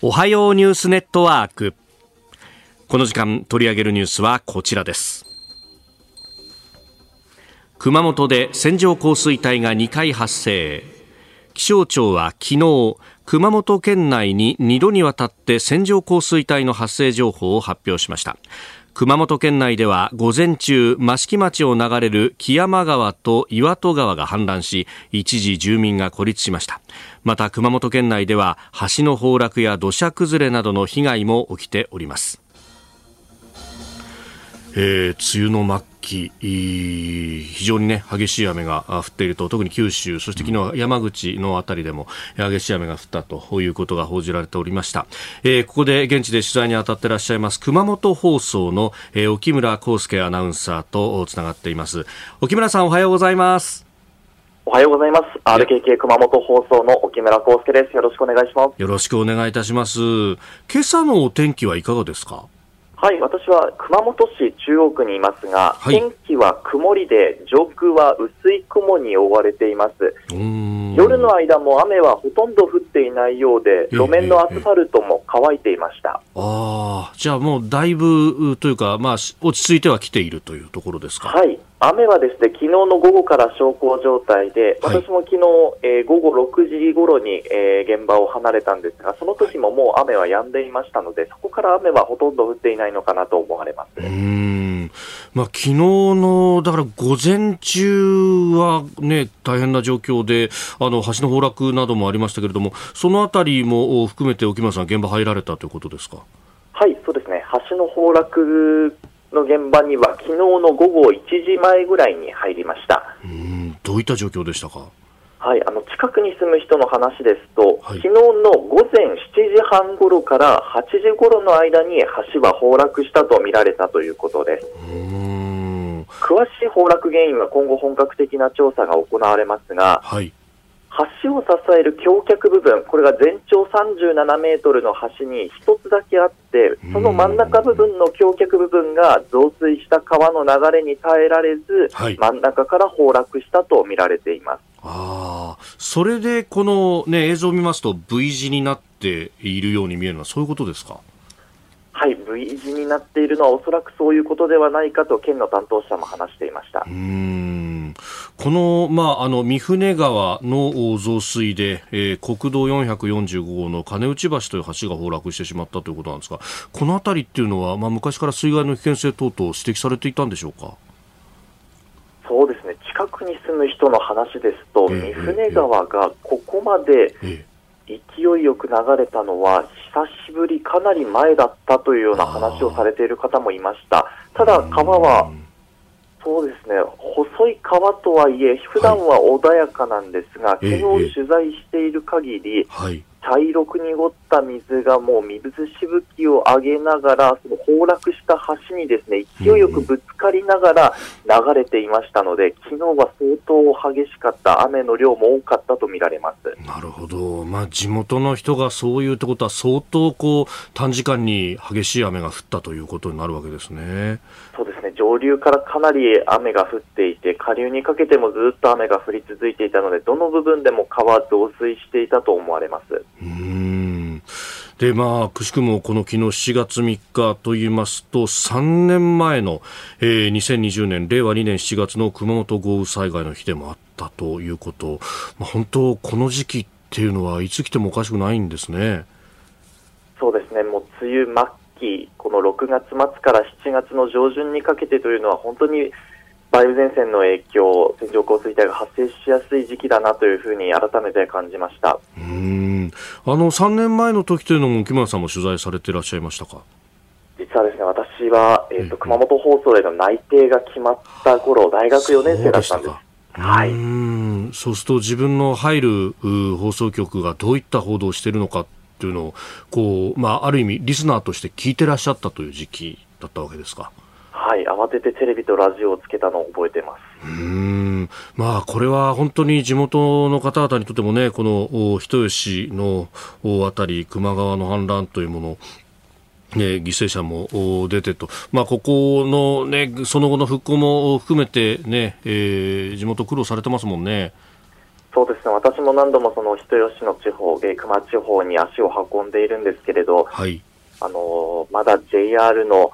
おはようニュースネットワークこの時間取り上げるニュースはこちらです。熊本で線状降水帯が2回発生。気象庁は昨日熊本県内に2度にわたって線状降水帯の発生情報を発表しました。熊本県内では午前中益城町を流れる木山川と岩戸川が氾濫し一時住民が孤立しました。また熊本県内では橋の崩落や土砂崩れなどの被害も起きております。えー、梅雨の末期非常に、ね、激しい雨が降っていると特に九州そして昨日は山口の辺りでも激しい雨が降ったということが報じられておりました、えー、ここで現地で取材に当たっていらっしゃいます熊本放送の、えー、沖村康介アナウンサーとつながっています沖村さんおはようございますおはようございます。RKK 熊本放送の沖村康介です。よろしくお願いします。よろしくお願いいたします。今朝のお天気はいかがですか？はい、私は熊本市中央区にいますが、はい、天気は曇りで、上空は薄い雲に覆われています。夜の間も雨はほとんど降っていないようで、路面のアスファルトも乾いていました。ああ、じゃあもうだいぶというか、まあ、落ち着いてはきているというところですか？はい。雨はですね、昨日の午後から小康状態で、私も昨日、えー、午後6時頃に、えー、現場を離れたんですが、その時ももう雨は止んでいましたので、そこから雨はほとんど降っていないのかなと思われます。うんまあ、昨日の、だから午前中はね、大変な状況で、あの、橋の崩落などもありましたけれども、そのあたりも含めて、沖村さん、現場入られたということですか？はい、そうですね。橋の崩落の現場には昨日の午後1時前ぐらいに入りました。うんどういった状況でしたか？はい、あの近くに住む人の話ですと、はい、昨日の午前7時半ごろから8時ごろの間に橋は崩落したとみられたということです。詳しい崩落原因は今後本格的な調査が行われますが、はい、橋を支える橋脚部分、これが全長37メートルの橋に一つだけあって、その真ん中部分の橋脚部分が増水した川の流れに耐えられず、はい、真ん中から崩落したと見られています。あ。それでこの、ね、映像を見ますと V 字になっているように見えるのはそういうことですか？はい、V 字になっているのはおそらくそういうことではないかと県の担当者も話していました。うん。この,、まあ、あの三船川の増水で、えー、国道445号の金内橋という橋が崩落してしまったということなんですがこの辺りっていうのは、まあ、昔から水害の危険性等々指摘されていたんでしょうか？そうですね。近くに住む人の話ですと、えー、三船川がここまで、えー勢いよく流れたのは久しぶりかなり前だったというような話をされている方もいました。ただ川はそうですね細い川とはいえ普段は穏やかなんですが、はい、昨日取材している限り、はい、茶色く濁った水がもう水しぶきを上げながら、その崩落した橋にですね、勢いよくぶつかりながら流れていましたので、昨日は相当激しかった、雨の量も多かったと見られます。なるほど。まあ、地元の人がそういうってことは、相当こう、短時間に激しい雨が降ったということになるわけですね。そうですね。上流からかなり雨が降っていて、下流にかけてもずっと雨が降り続いていたので、どの部分でも川増水していたと思われます。うんでまあ、くしくもこの昨日7月3日といいますと3年前の、えー、2020年令和2年7月の熊本豪雨災害の日でもあったということ、まあ、本当、この時期っていうのはいつ来てもおかしくないんですね。そうですねもう梅雨末期、この6月末から7月の上旬にかけてというのは本当に梅雨前線の影響、線状降水帯が発生しやすい時期だなというふうに改めて感じました。うん。あの3年前の時というのも木村さんも取材されていらっしゃいましたか？実はですね私は、えーと、熊本放送への内定が決まった頃大学4年生だったんです。はい、うん。そうすると自分の入る放送局がどういった報道をしているのかっていうのをこう、まあ、ある意味リスナーとして聞いてらっしゃったという時期だったわけですか？はい、慌ててテレビとラジオをつけたのを覚えてます。うんまあ、これは本当に地元の方々にとってもね、この人吉のあたり、球磨川の氾濫というもの、ね、犠牲者も出てと、まあ、ここの、ね、その後の復興も含めてね、えー、地元苦労されてますもんね。そうですね私も何度もその人吉の地方、球磨地方に足を運んでいるんですけれど、はい、あのまだ JR の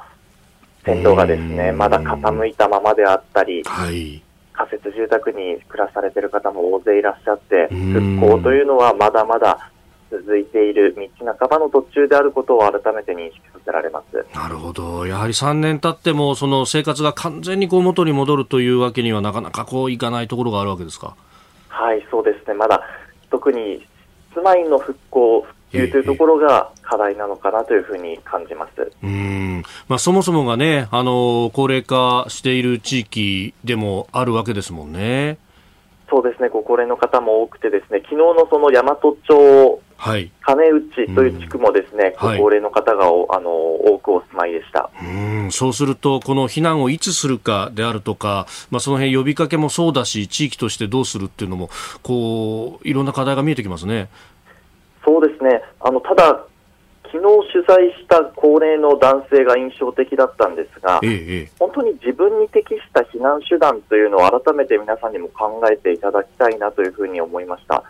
線路がですね、まだ傾いたままであったり、はい、仮設住宅に暮らされている方も大勢いらっしゃって、復興というのはまだまだ続いている道半ばの途中であることを改めて認識させられます。なるほど、やはり3年経ってもその生活が完全にこう元に戻るというわけにはなかなかこういかないところがあるわけですか？はい、そうですね、まだ特に住まいの復興、復旧というところが課題なのかなというふうに感じます。うん。まあ、そもそもがね、あの高齢化している地域でもあるわけですもんね。そうですね、ご高齢の方も多くてですね、昨日のその大和町はい、金内という地区もですね、うん、ご高齢の方が、あの多くお住まいでした。うん。そうすると、この避難をいつするかであるとか、まあ、その辺呼びかけもそうだし、地域としてどうするっていうのも、こういろんな課題が見えてきますね。そうですね。あのただ昨日取材した高齢の男性が印象的だったんですが、ええ、本当に自分に適した避難手段というのを改めて皆さんにも考えていただきたいなというふうに思いました。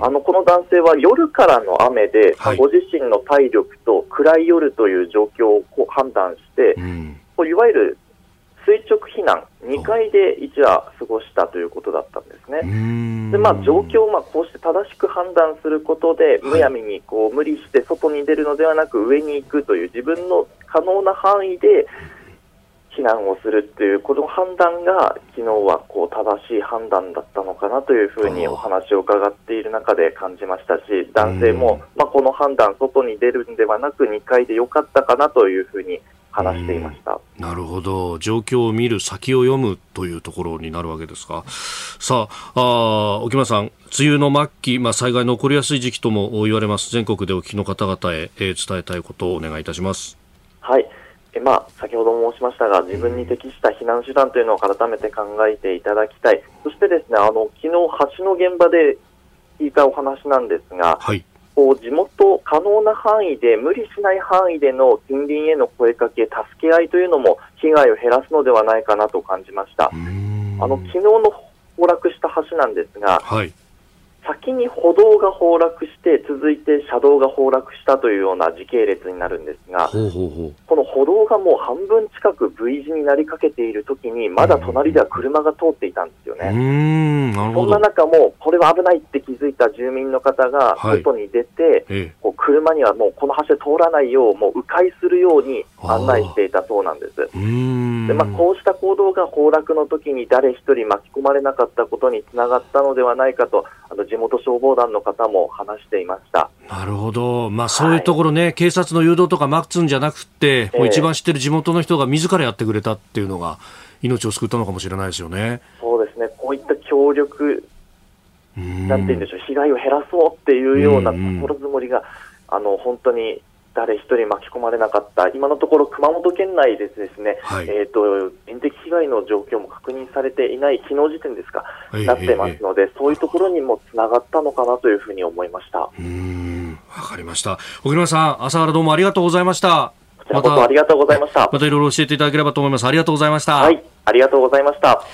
あのこの男性は夜からの雨で、はい、ご自身の体力と暗い夜という状況を判断して、いわゆる垂直避難、2階で一夜過ごしたということだったんですね。でまあ、状況をまあこうして正しく判断することで、むやみにこう無理して外に出るのではなく、上に行くという自分の可能な範囲で避難をするっていう、この判断が昨日はこう正しい判断だったのかなというふうにお話を伺っている中で感じましたし、男性も、まあ、この判断、外に出るんではなく、2階でよかったかなというふうに話していました、なるほど。状況を見る先を読むというところになるわけですか。さああ沖村さん梅雨の末期、まあ、災害の起こりやすい時期とも言われます。全国でお聞きの方々へ、えー、伝えたいことをお願いいたします。はい。えまあ、先ほども申しましたが、自分に適した避難手段というのを改めて考えていただきたい、そしてですねあの昨日橋の現場で聞いたお話なんですが、はい、こう地元可能な範囲で無理しない範囲での近隣への声かけ、助け合いというのも被害を減らすのではないかなと感じました。あの昨日の崩落した橋なんですが、はい、先に歩道が崩落して続いて車道が崩落したというような時系列になるんですがこの歩道がもう半分近く V 字になりかけているときにまだ隣では車が通っていたんですよね。そんな中もこれは危ないって気づいた住民の方が外に出て、はい、こう車にはもうこの橋で通らないようもう迂回するように案内していたそうなんです。でまあ、こうした行動が崩落の時に誰一人巻き込まれなかったことにつながったのではないかとあの地元消防団の方も話していました。なるほど、まあ、そういうところね、はい、警察の誘導とか待つんじゃなくて、もう一番知ってる地元の人が自らやってくれたっていうのが、命を救ったのかもしれないですよね。そうですね。こういった協力なんて言うんでしょう、被害を減らそうっていうような心づもりが、あの本当に誰一人巻き込まれなかった、今のところ熊本県内でですね、はい、えっ、ー、と人的被害の状況も確認されていない昨日時点ですか、なってますので、そういうところにもつながったのかなというふうに思いました。うんわかりました。小木さん、朝原どうもありがとうございました。こちらこそありがとうございました。またいろいろ教えていただければと思います。ありがとうございました。はい、ありがとうございました。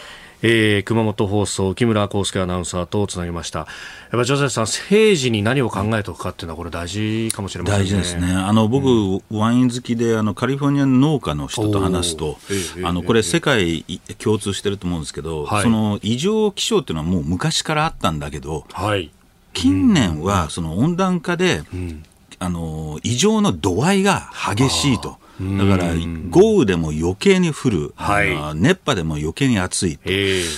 えー、熊本放送木村康介アナウンサーとつなぎました。やっぱジョゼフさん政治に何を考えておくかっていうのはこれ大事かもしれませんね。大事ですね。あの僕、うん、ワイン好きであのカリフォルニアの農家の人と話すと、あのこれ世界共通してると思うんですけど、はい、その異常気象っていうのはもう昔からあったんだけど、はい、近年はその温暖化で、うん、あの異常の度合いが激しいと。だから豪雨でも余計に降る、はい、熱波でも余計に暑いと、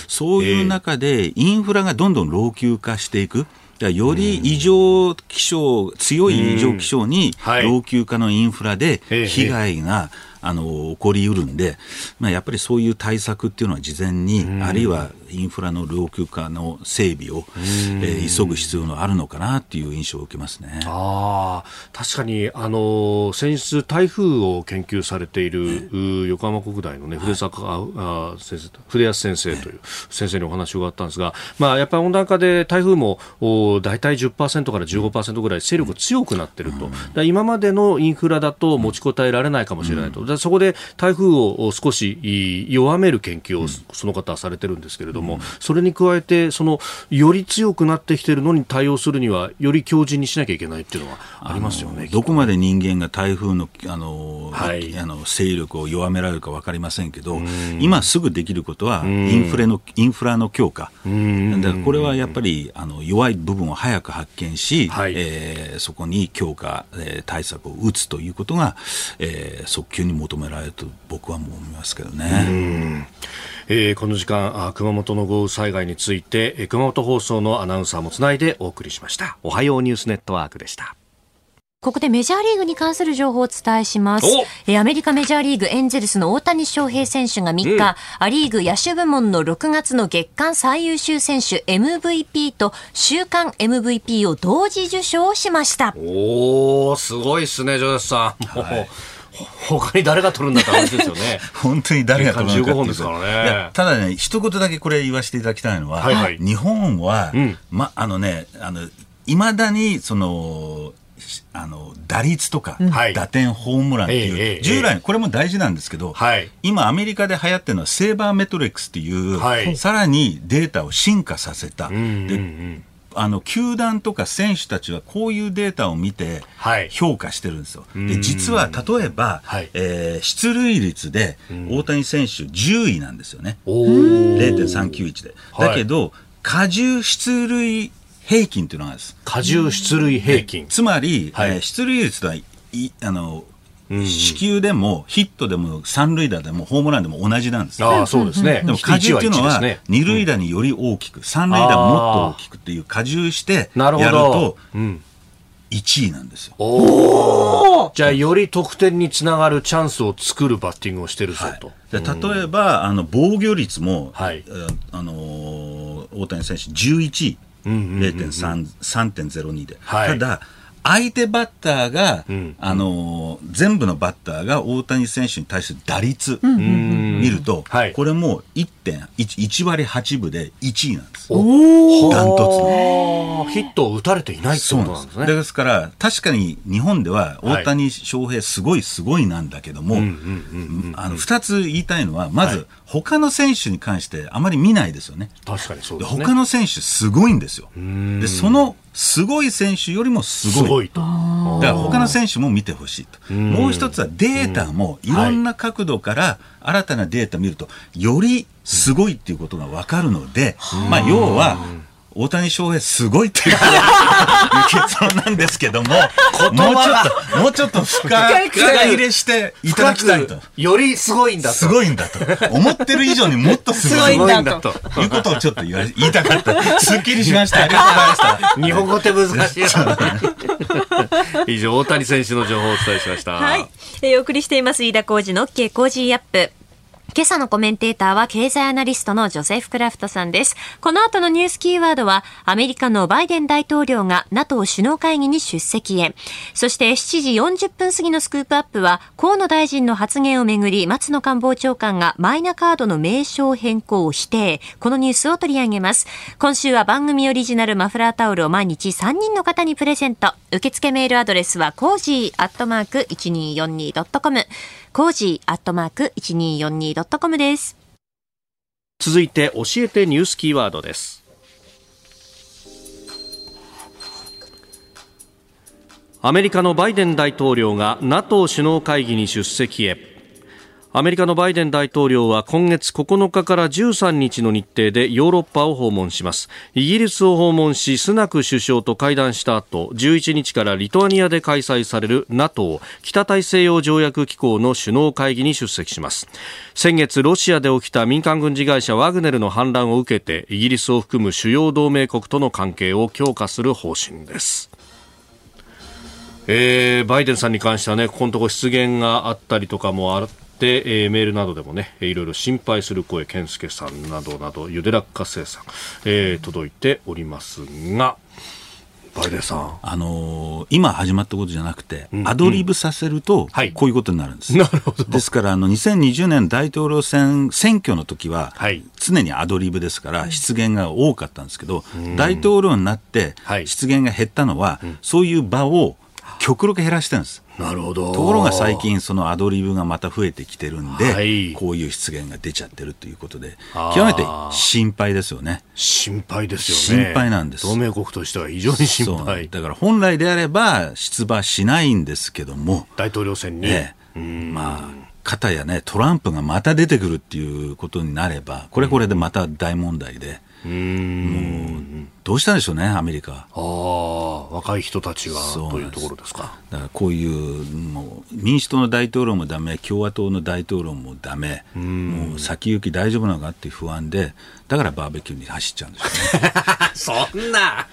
そういう中でインフラがどんどん老朽化していく。より異常気象、強い異常気象に老朽化のインフラで被害があの起こりうるんで、まあ、やっぱりそういう対策っていうのは事前に、あるいはインフラの老朽化の整備を、えー、急ぐ必要があるのかなっていう印象を受けますね。あ確かに、あの先日、台風を研究されている、ね、横浜国大の、ね、筆坂、はい、先生筆安先生という先生にお話を伺ったんですが、まあ、やっぱり温暖化で台風もお大体10%から15%ぐらい勢力強くなっていると、うん、今までのインフラだと持ちこたえられないかもしれないと、うん、そこで台風を少し弱める研究をその方はされてるんですけれどども、うん、それに加えてそのより強くなってきているのに対応するにはより強靭にしなきゃいけないっていうのはありますよどこまで人間が台風のあの、はい、あの勢力を弱められるか分かりませんけど、今すぐできることはインフレのインフラの強化、だからこれはやっぱりあの弱い部分を早く発見し、はい、えー、そこに強化、えー、対策を打つということが、えー、早急に求められると僕はもう思いますけどね。えー、この時間熊本の豪雨災害について、えー、熊本放送のアナウンサーもつないでお送りしましたおはようニュースネットワークでしたここでメジャーリーグに関する情報をお伝えします。えアメリカメジャーリーグエンゼルスの大谷翔平選手が3日、うん、アリーグ野手部門の6月の月間最優秀選手 MVP と週間 MVP を同時受賞しました。おー、すごいっすね、ジョゼスさん。はい他に誰が取るんだって話ですよね。本当に誰が取るんだ本ですからね。ただね、一言だけこれ言わせていただきたいのは、はい。はい、日本は、うん、ま、あのね、あの、いまだに、その、あの打率とか、打点、ホームランっていう、従来、これも大事なんですけど、今、アメリカで流行ってるのはセーバーメトリックスっていう、さらにデータを進化させた、であの球団とか選手たちはこういうデータを見て評価してるんですよ。で実は例えば、はい、えー、出塁率で大谷選手10位なんですよね。0.391で。だけど、加重出塁平均っていうのがあるんです。加重出塁平均。つまり、はい、えー、出塁率とはいあの四球でもヒットでも三塁打でもホームランでも同じなんです、ね、あそうですね。でも荷重っていうのは二塁打により大きく、三塁打もっと大きくっていう荷重してやると1位なんですよ。おじゃあより得点につながるチャンスを作るバッティングをしてるぞと。はい、例えばあの防御率も、はい、あの大谷選手11位。0.3.02で、はい、ただ相手バッターが、うん、あのー、全部のバッターが大谷選手に対する打率見ると、はい、これも1.1割8分で1位なんです。ダントツヒットを打たれていないってことなんですね。です。から、確かに日本では大谷翔平すごいすごいなんだけども、二つ言いたいのは、まず、他の選手に関してあまり見ないですよね。確かにそうです、ね、他の選手すごいんですよ。で、そのすごい選手よりもすごい。と。だから他の選手も見てほしいと。もう一つはデータもいろんな角度から新たなデータ見ると、よりすごいっていうことが分かるので、まあ要は、大谷翔平すごいっていう結論 なんですけども、もうちょっと、もうちょっと深入れしていただきたいと。よりすごいんだと。すごいんだと。思ってる以上にもっとすごいんだと。いうことをちょっと言いたかった。すっきりしました。ありがとうございました。日本語って難しい 以上、大谷選手の情報をお伝えしました。はい。えー、お送りしています、飯田浩二の OK 工事アップ。今朝のコメンテーターは経済アナリストのジョセフ・クラフトさんです。この後のニュースキーワードは、アメリカのバイデン大統領が NATO 首脳会議に出席へ。そして7時40分過ぎのスクープアップは、河野大臣の発言をめぐり、松野官房長官がマイナカードの名称変更を否定。このニュースを取り上げます。今週は番組オリジナルマフラータオルを毎日3人の方にプレゼント。受付メールアドレスは、コージーアットマーク 1242.com。コージーアットマーク 1242.com です。続いて教えてニュースキーワードです。アメリカのバイデン大統領が NATO 首脳会議に出席へ。アメリカのバイデン大統領は今月9日から13日の日程でヨーロッパを訪問します。イギリスを訪問しスナク首相と会談した後11日からリトアニアで開催される NATO 北大西洋条約機構の首脳会議に出席します。先月ロシアで起きた民間軍事会社ワグネルの反乱を受けてイギリスを含む主要同盟国との関係を強化する方針です。えー、バイデンさんに関してはね、ここのところ失言があったりとかもあっ、えー、メールなどでもね、いろいろ心配する声、健介さんなどなど、ゆでらっかせさん、えー、届いておりますが、バイデンさん。あのー、今始まったことじゃなくて、うん、アドリブさせると、こういうことになるんです。なるほど。ですから、あの、2020年大統領選、選挙の時は、はい、常にアドリブですから、失言が多かったんですけど、大統領になって、失言が減ったのは、そういう場を極力減らしてるんです。なるほどところが最近、そのアドリブがまた増えてきてるんで、はい、こういう失言が出ちゃってるということで、極めて心配ですよね。心配ですよね。心配なんです。同盟国としては非常に心配。だから本来であれば出馬しないんですけども、大統領選に。ええ、まあ方やね、トランプがまた出てくるっていうことになれば、これこれでまた大問題で、うん、もうどうしたんでしょうね、アメリカ。ああ、若い人たちがというところですか。だからこういうもう民主党の大統領もだめ、共和党の大統領もだめ、もう先行き大丈夫なのかっていう不安で、だからバーベキューに走っちゃうんですよね。そんな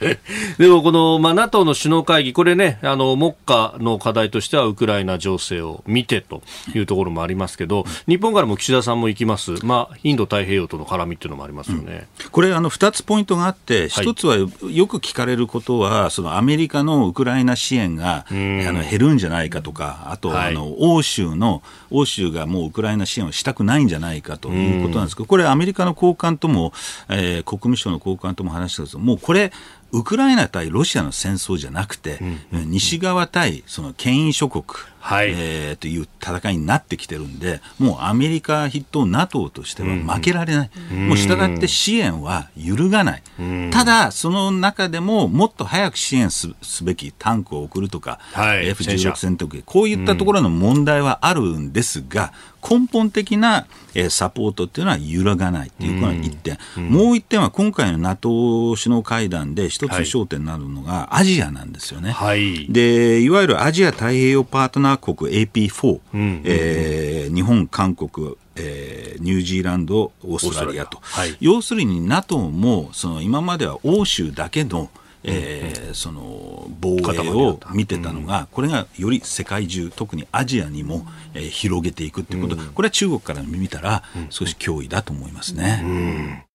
でもこの、まあ、NATO の首脳会議、これね、あの、目下の課題としてはウクライナ情勢を見てというところもありますけど、日本からも岸田さんも行きます。まあ、インド太平洋との絡みっていうのもありますよね。うん、これ、あの、二つポイントがあって、一つはよく聞かれることは、そのアメリカのウクライナ支援が、あの減るんじゃないかとか、あと、あの、欧州の、欧州がもうウクライナ支援をしたくないんじゃないかということなんですけど、これアメリカの高官とも、えー、国務省の高官とも話したんです。もうこれ、ウクライナ対ロシアの戦争じゃなくて、うん、西側対その権威諸国、はい、えー、という戦いになってきてるんで、もうアメリカ筆頭 NATO としては負けられない、うん、もう従って支援は揺るがない、うん、ただ、その中でももっと早く支援すべきタンクを送るとか、はい、F16 戦闘機、こういったところの問題はあるんですが、根本的な、えー、サポートっていうのは揺らがないっていうのが一点、うん、もう一点は今回の NATO 首脳会談で一つ焦点になるのがアジアなんですよね。はい、でいわゆるアジア太平洋パートナー国 AP4、うん、えー、日本、韓国、えー、ニュージーランド、オーストラリアと、はい、要するに NATO もその今までは欧州だけのえー、その防衛を見てたのが、これがより世界中、特にアジアにも、えー、広げていくということ、これは中国から見たら、少し脅威だと思いますね。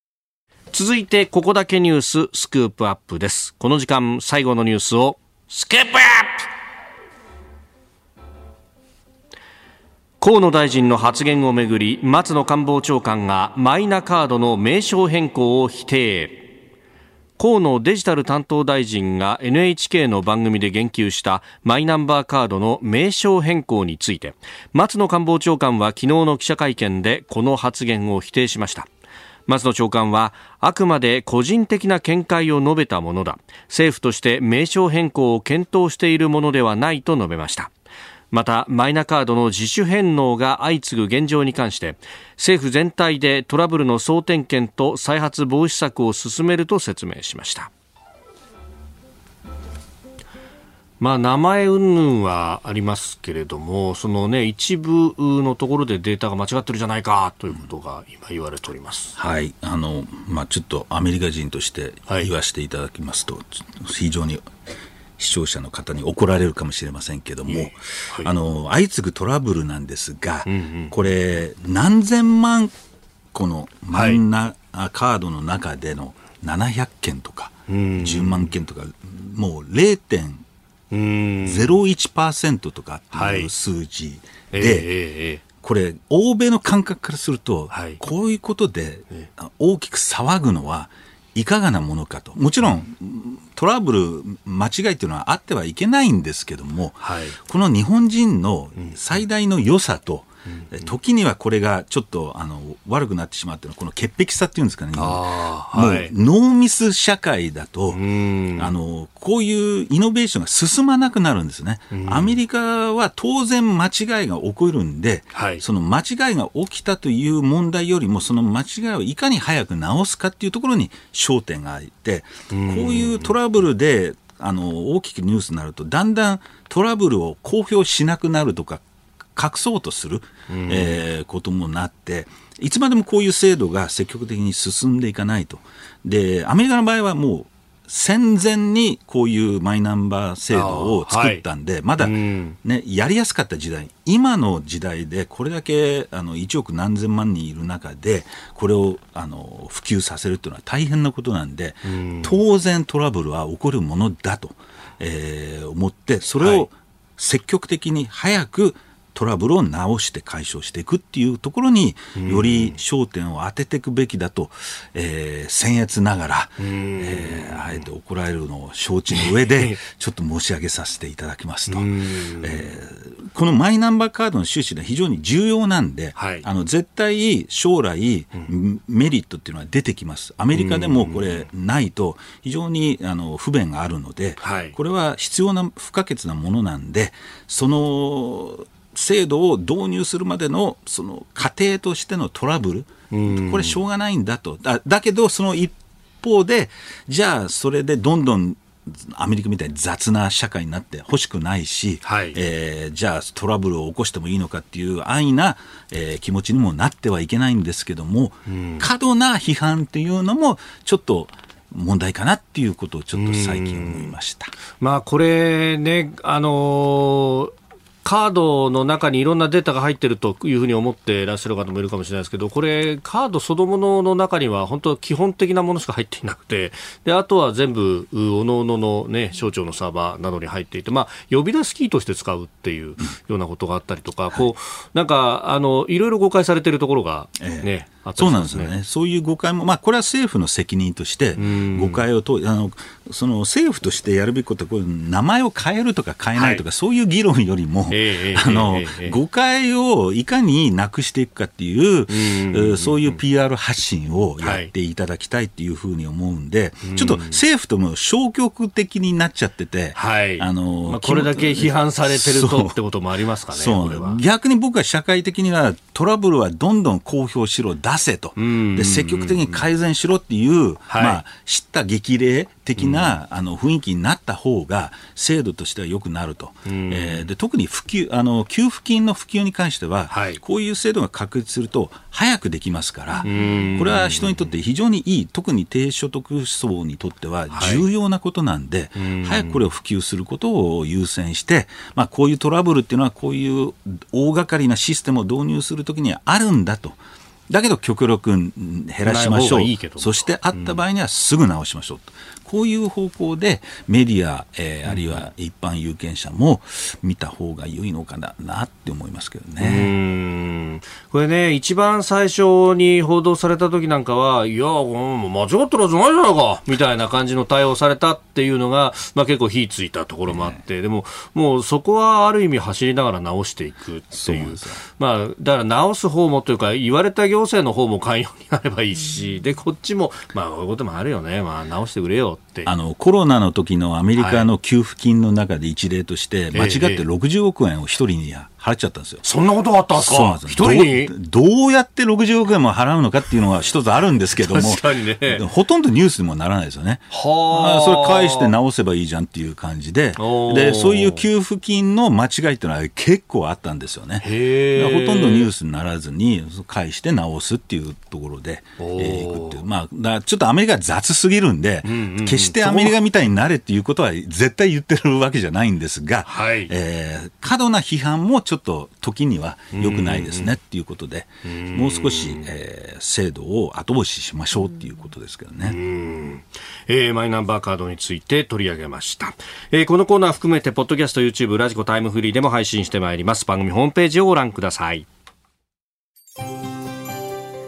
続いて、ここだけニューススクープアップです。この時間、最後のニュースを、スクープアップ。河野大臣の発言をめぐり松野官房長官がマイナカードの名称変更を否定河野デジタル担当大臣が NHK の番組で言及したマイナンバーカードの名称変更について松野官房長官は昨日の記者会見でこの発言を否定しました。松野長官はあくまで個人的な見解を述べたものだ。政府として名称変更を検討しているものではないと述べました。またマイナカードの自主返納が相次ぐ現状に関して政府全体でトラブルの総点検と再発防止策を進めると説明しましたまあ、名前云々はありますけれども、そのね、一部のところでデータが間違ってるじゃないかということが今言われております。はい。あの、まあ、ちょっとアメリカ人として言わせていただきますと、はい、非常に視聴者の方に怒られるかもしれませんけども、はい、あの相次ぐトラブルなんですが、うんうん、これ何千万個のマイナカードの中での700件とか、うん、10万件とかもう0.01%とかっていう数字で、はいえー、これ欧米の感覚からすると、はい、こういうことで大きく騒ぐのはいかがなものかと。もちろん、トラブル、間違いっていうのはあってはいけないんですけども、はい、この日本人の最大の良さと、時にはこれがちょっとあの悪くなってしまってこの潔癖さっていうんですかね、もうノーミス社会だと、あのこういうイノベーションが進まなくなるんですね。アメリカは当然間違いが起こるんで、はい、その間違いが起きたという問題よりも、その間違いをいかに早く直すかっていうところに焦点があって、こういうトラブルであの大きくニュースになると、だんだんトラブルを公表しなくなるとか、隠そうとする、うん、えー、こともなって、いつまでもこういう制度が積極的に進んでいかないと。で、アメリカの場合はもう戦前にこういうマイナンバー制度を作ったんで、はい、まだ、ね、やりやすかった時代、今の時代でこれだけあの1億何千万人いる中で、これをあの普及させるというのは大変なことなんで、当然トラブルは起こるものだと、えー、思って、それを積極的に早くトラブルを直して解消していくっていうところにより焦点を当てていくべきだと、えー、僭越ながら、えー、あえて怒られるのを承知の上でちょっと申し上げさせていただきますと、えー、このマイナンバーカードの収支は非常に重要なんで、はい、あの絶対将来メリットっていうのは出てきます。アメリカでもこれないと非常にあの不便があるので、はい、これは必要な不可欠なものなんでその制度を導入するまでのその過程としてのトラブル、これしょうがないんだと。だだけどその一方でじゃあそれでどんどんアメリカみたいに雑な社会になってほしくないし、はい、えー、じゃあトラブルを起こしてもいいのかっていう安易な、えー、気持ちにもなってはいけないんですけども、過度な批判っていうのもちょっと問題かなっていうことをちょっと最近思いました。まあこれね、あのーカードの中にいろんなデータが入ってるというふうに思っていらっしゃる方もいるかもしれないですけど、これ、カードそのものの中には、本当、基本的なものしか入っていなくて、であとは全部、おのおのの、ね、省庁のサーバーなどに入っていて、まあ、呼び出しキーとして使うっていうようなことがあったりとか、こうなんかあのいろいろ誤解されているところがね、そうなんですよね、そういう誤解も、まあ、これは政府の責任として、誤解をとあのその政府としてやるべきことは、こう名前を変えるとか変えないとか、はい、そういう議論よりも、あの、誤解をいかになくしていくかっていう、そういう PR 発信をやっていただきたいっていうふうに思うんで、ちょっと政府とも消極的になっちゃってて、はい、あの、まあ、これだけ批判されてるとってこともありますかね、逆に僕は社会的にはトラブルはどんどん公表しろ、出せと、で積極的に改善しろっていう、はい、まあ、知った激励的な、あの雰囲気になった方が制度としては良くなると、えー、で特に普及あの給付金の普及に関しては、はい、こういう制度が確立すると早くできますから、これは人にとって非常にいい特に低所得層にとっては重要なことなんで、はい、早くこれを普及することを優先して、まあ、こういうトラブルっていうのはこういう大掛かりなシステムを導入するときにはあるんだと。だけど極力減らしましょう。そしてあった場合にはすぐ直しましょうと、こういう方向でメディア、えー、あるいは一般有権者も見た方が良いのかななって思いますけどね。これね、一番最初に報道された時なんかは、いや、間違ったらじゃないじゃないかみたいな感じの対応されたっていうのが、まあ、結構火ついたところもあって、ね、でも、もうそこはある意味走りながら直していくっていう。まあ、だから直す方もというか、言われた行政の方も寛容になればいいし、で、こっちも、まあ、こういうこともあるよね。まあ、直してくれよってあのコロナの時のアメリカの給付金の中で一例として、間違って60億円を一人に払っちゃったんですよ。そんなことがあったんですか？どうやって60億円も払うのかっていうのが一つあるんですけども、ね、ほとんどニュースにもならないですよね。はあ。それ返して直せばいいじゃんっていう感じで、で、そういう給付金の間違いっていうのは結構あったんですよね。へほとんどニュースにならずに、返して直すっていうところで、えー、いくっていう。まあ、だちょっとアメリカ雑すぎるんで、うんうんうん、決してアメリカみたいになれっていうことは絶対言ってるわけじゃないんですが、はい、えー、過度な批判もちょっと時には良くないですねっていうことで、もう少し、えー、制度を後押ししましょうっていうことですけどね。えー、マイナンバーカードについて取り上げました。えー、このコーナー含めて、ポッドキャスト、YouTube、ラジコタイムフリーでも配信してまいります。番組ホームページをご覧ください。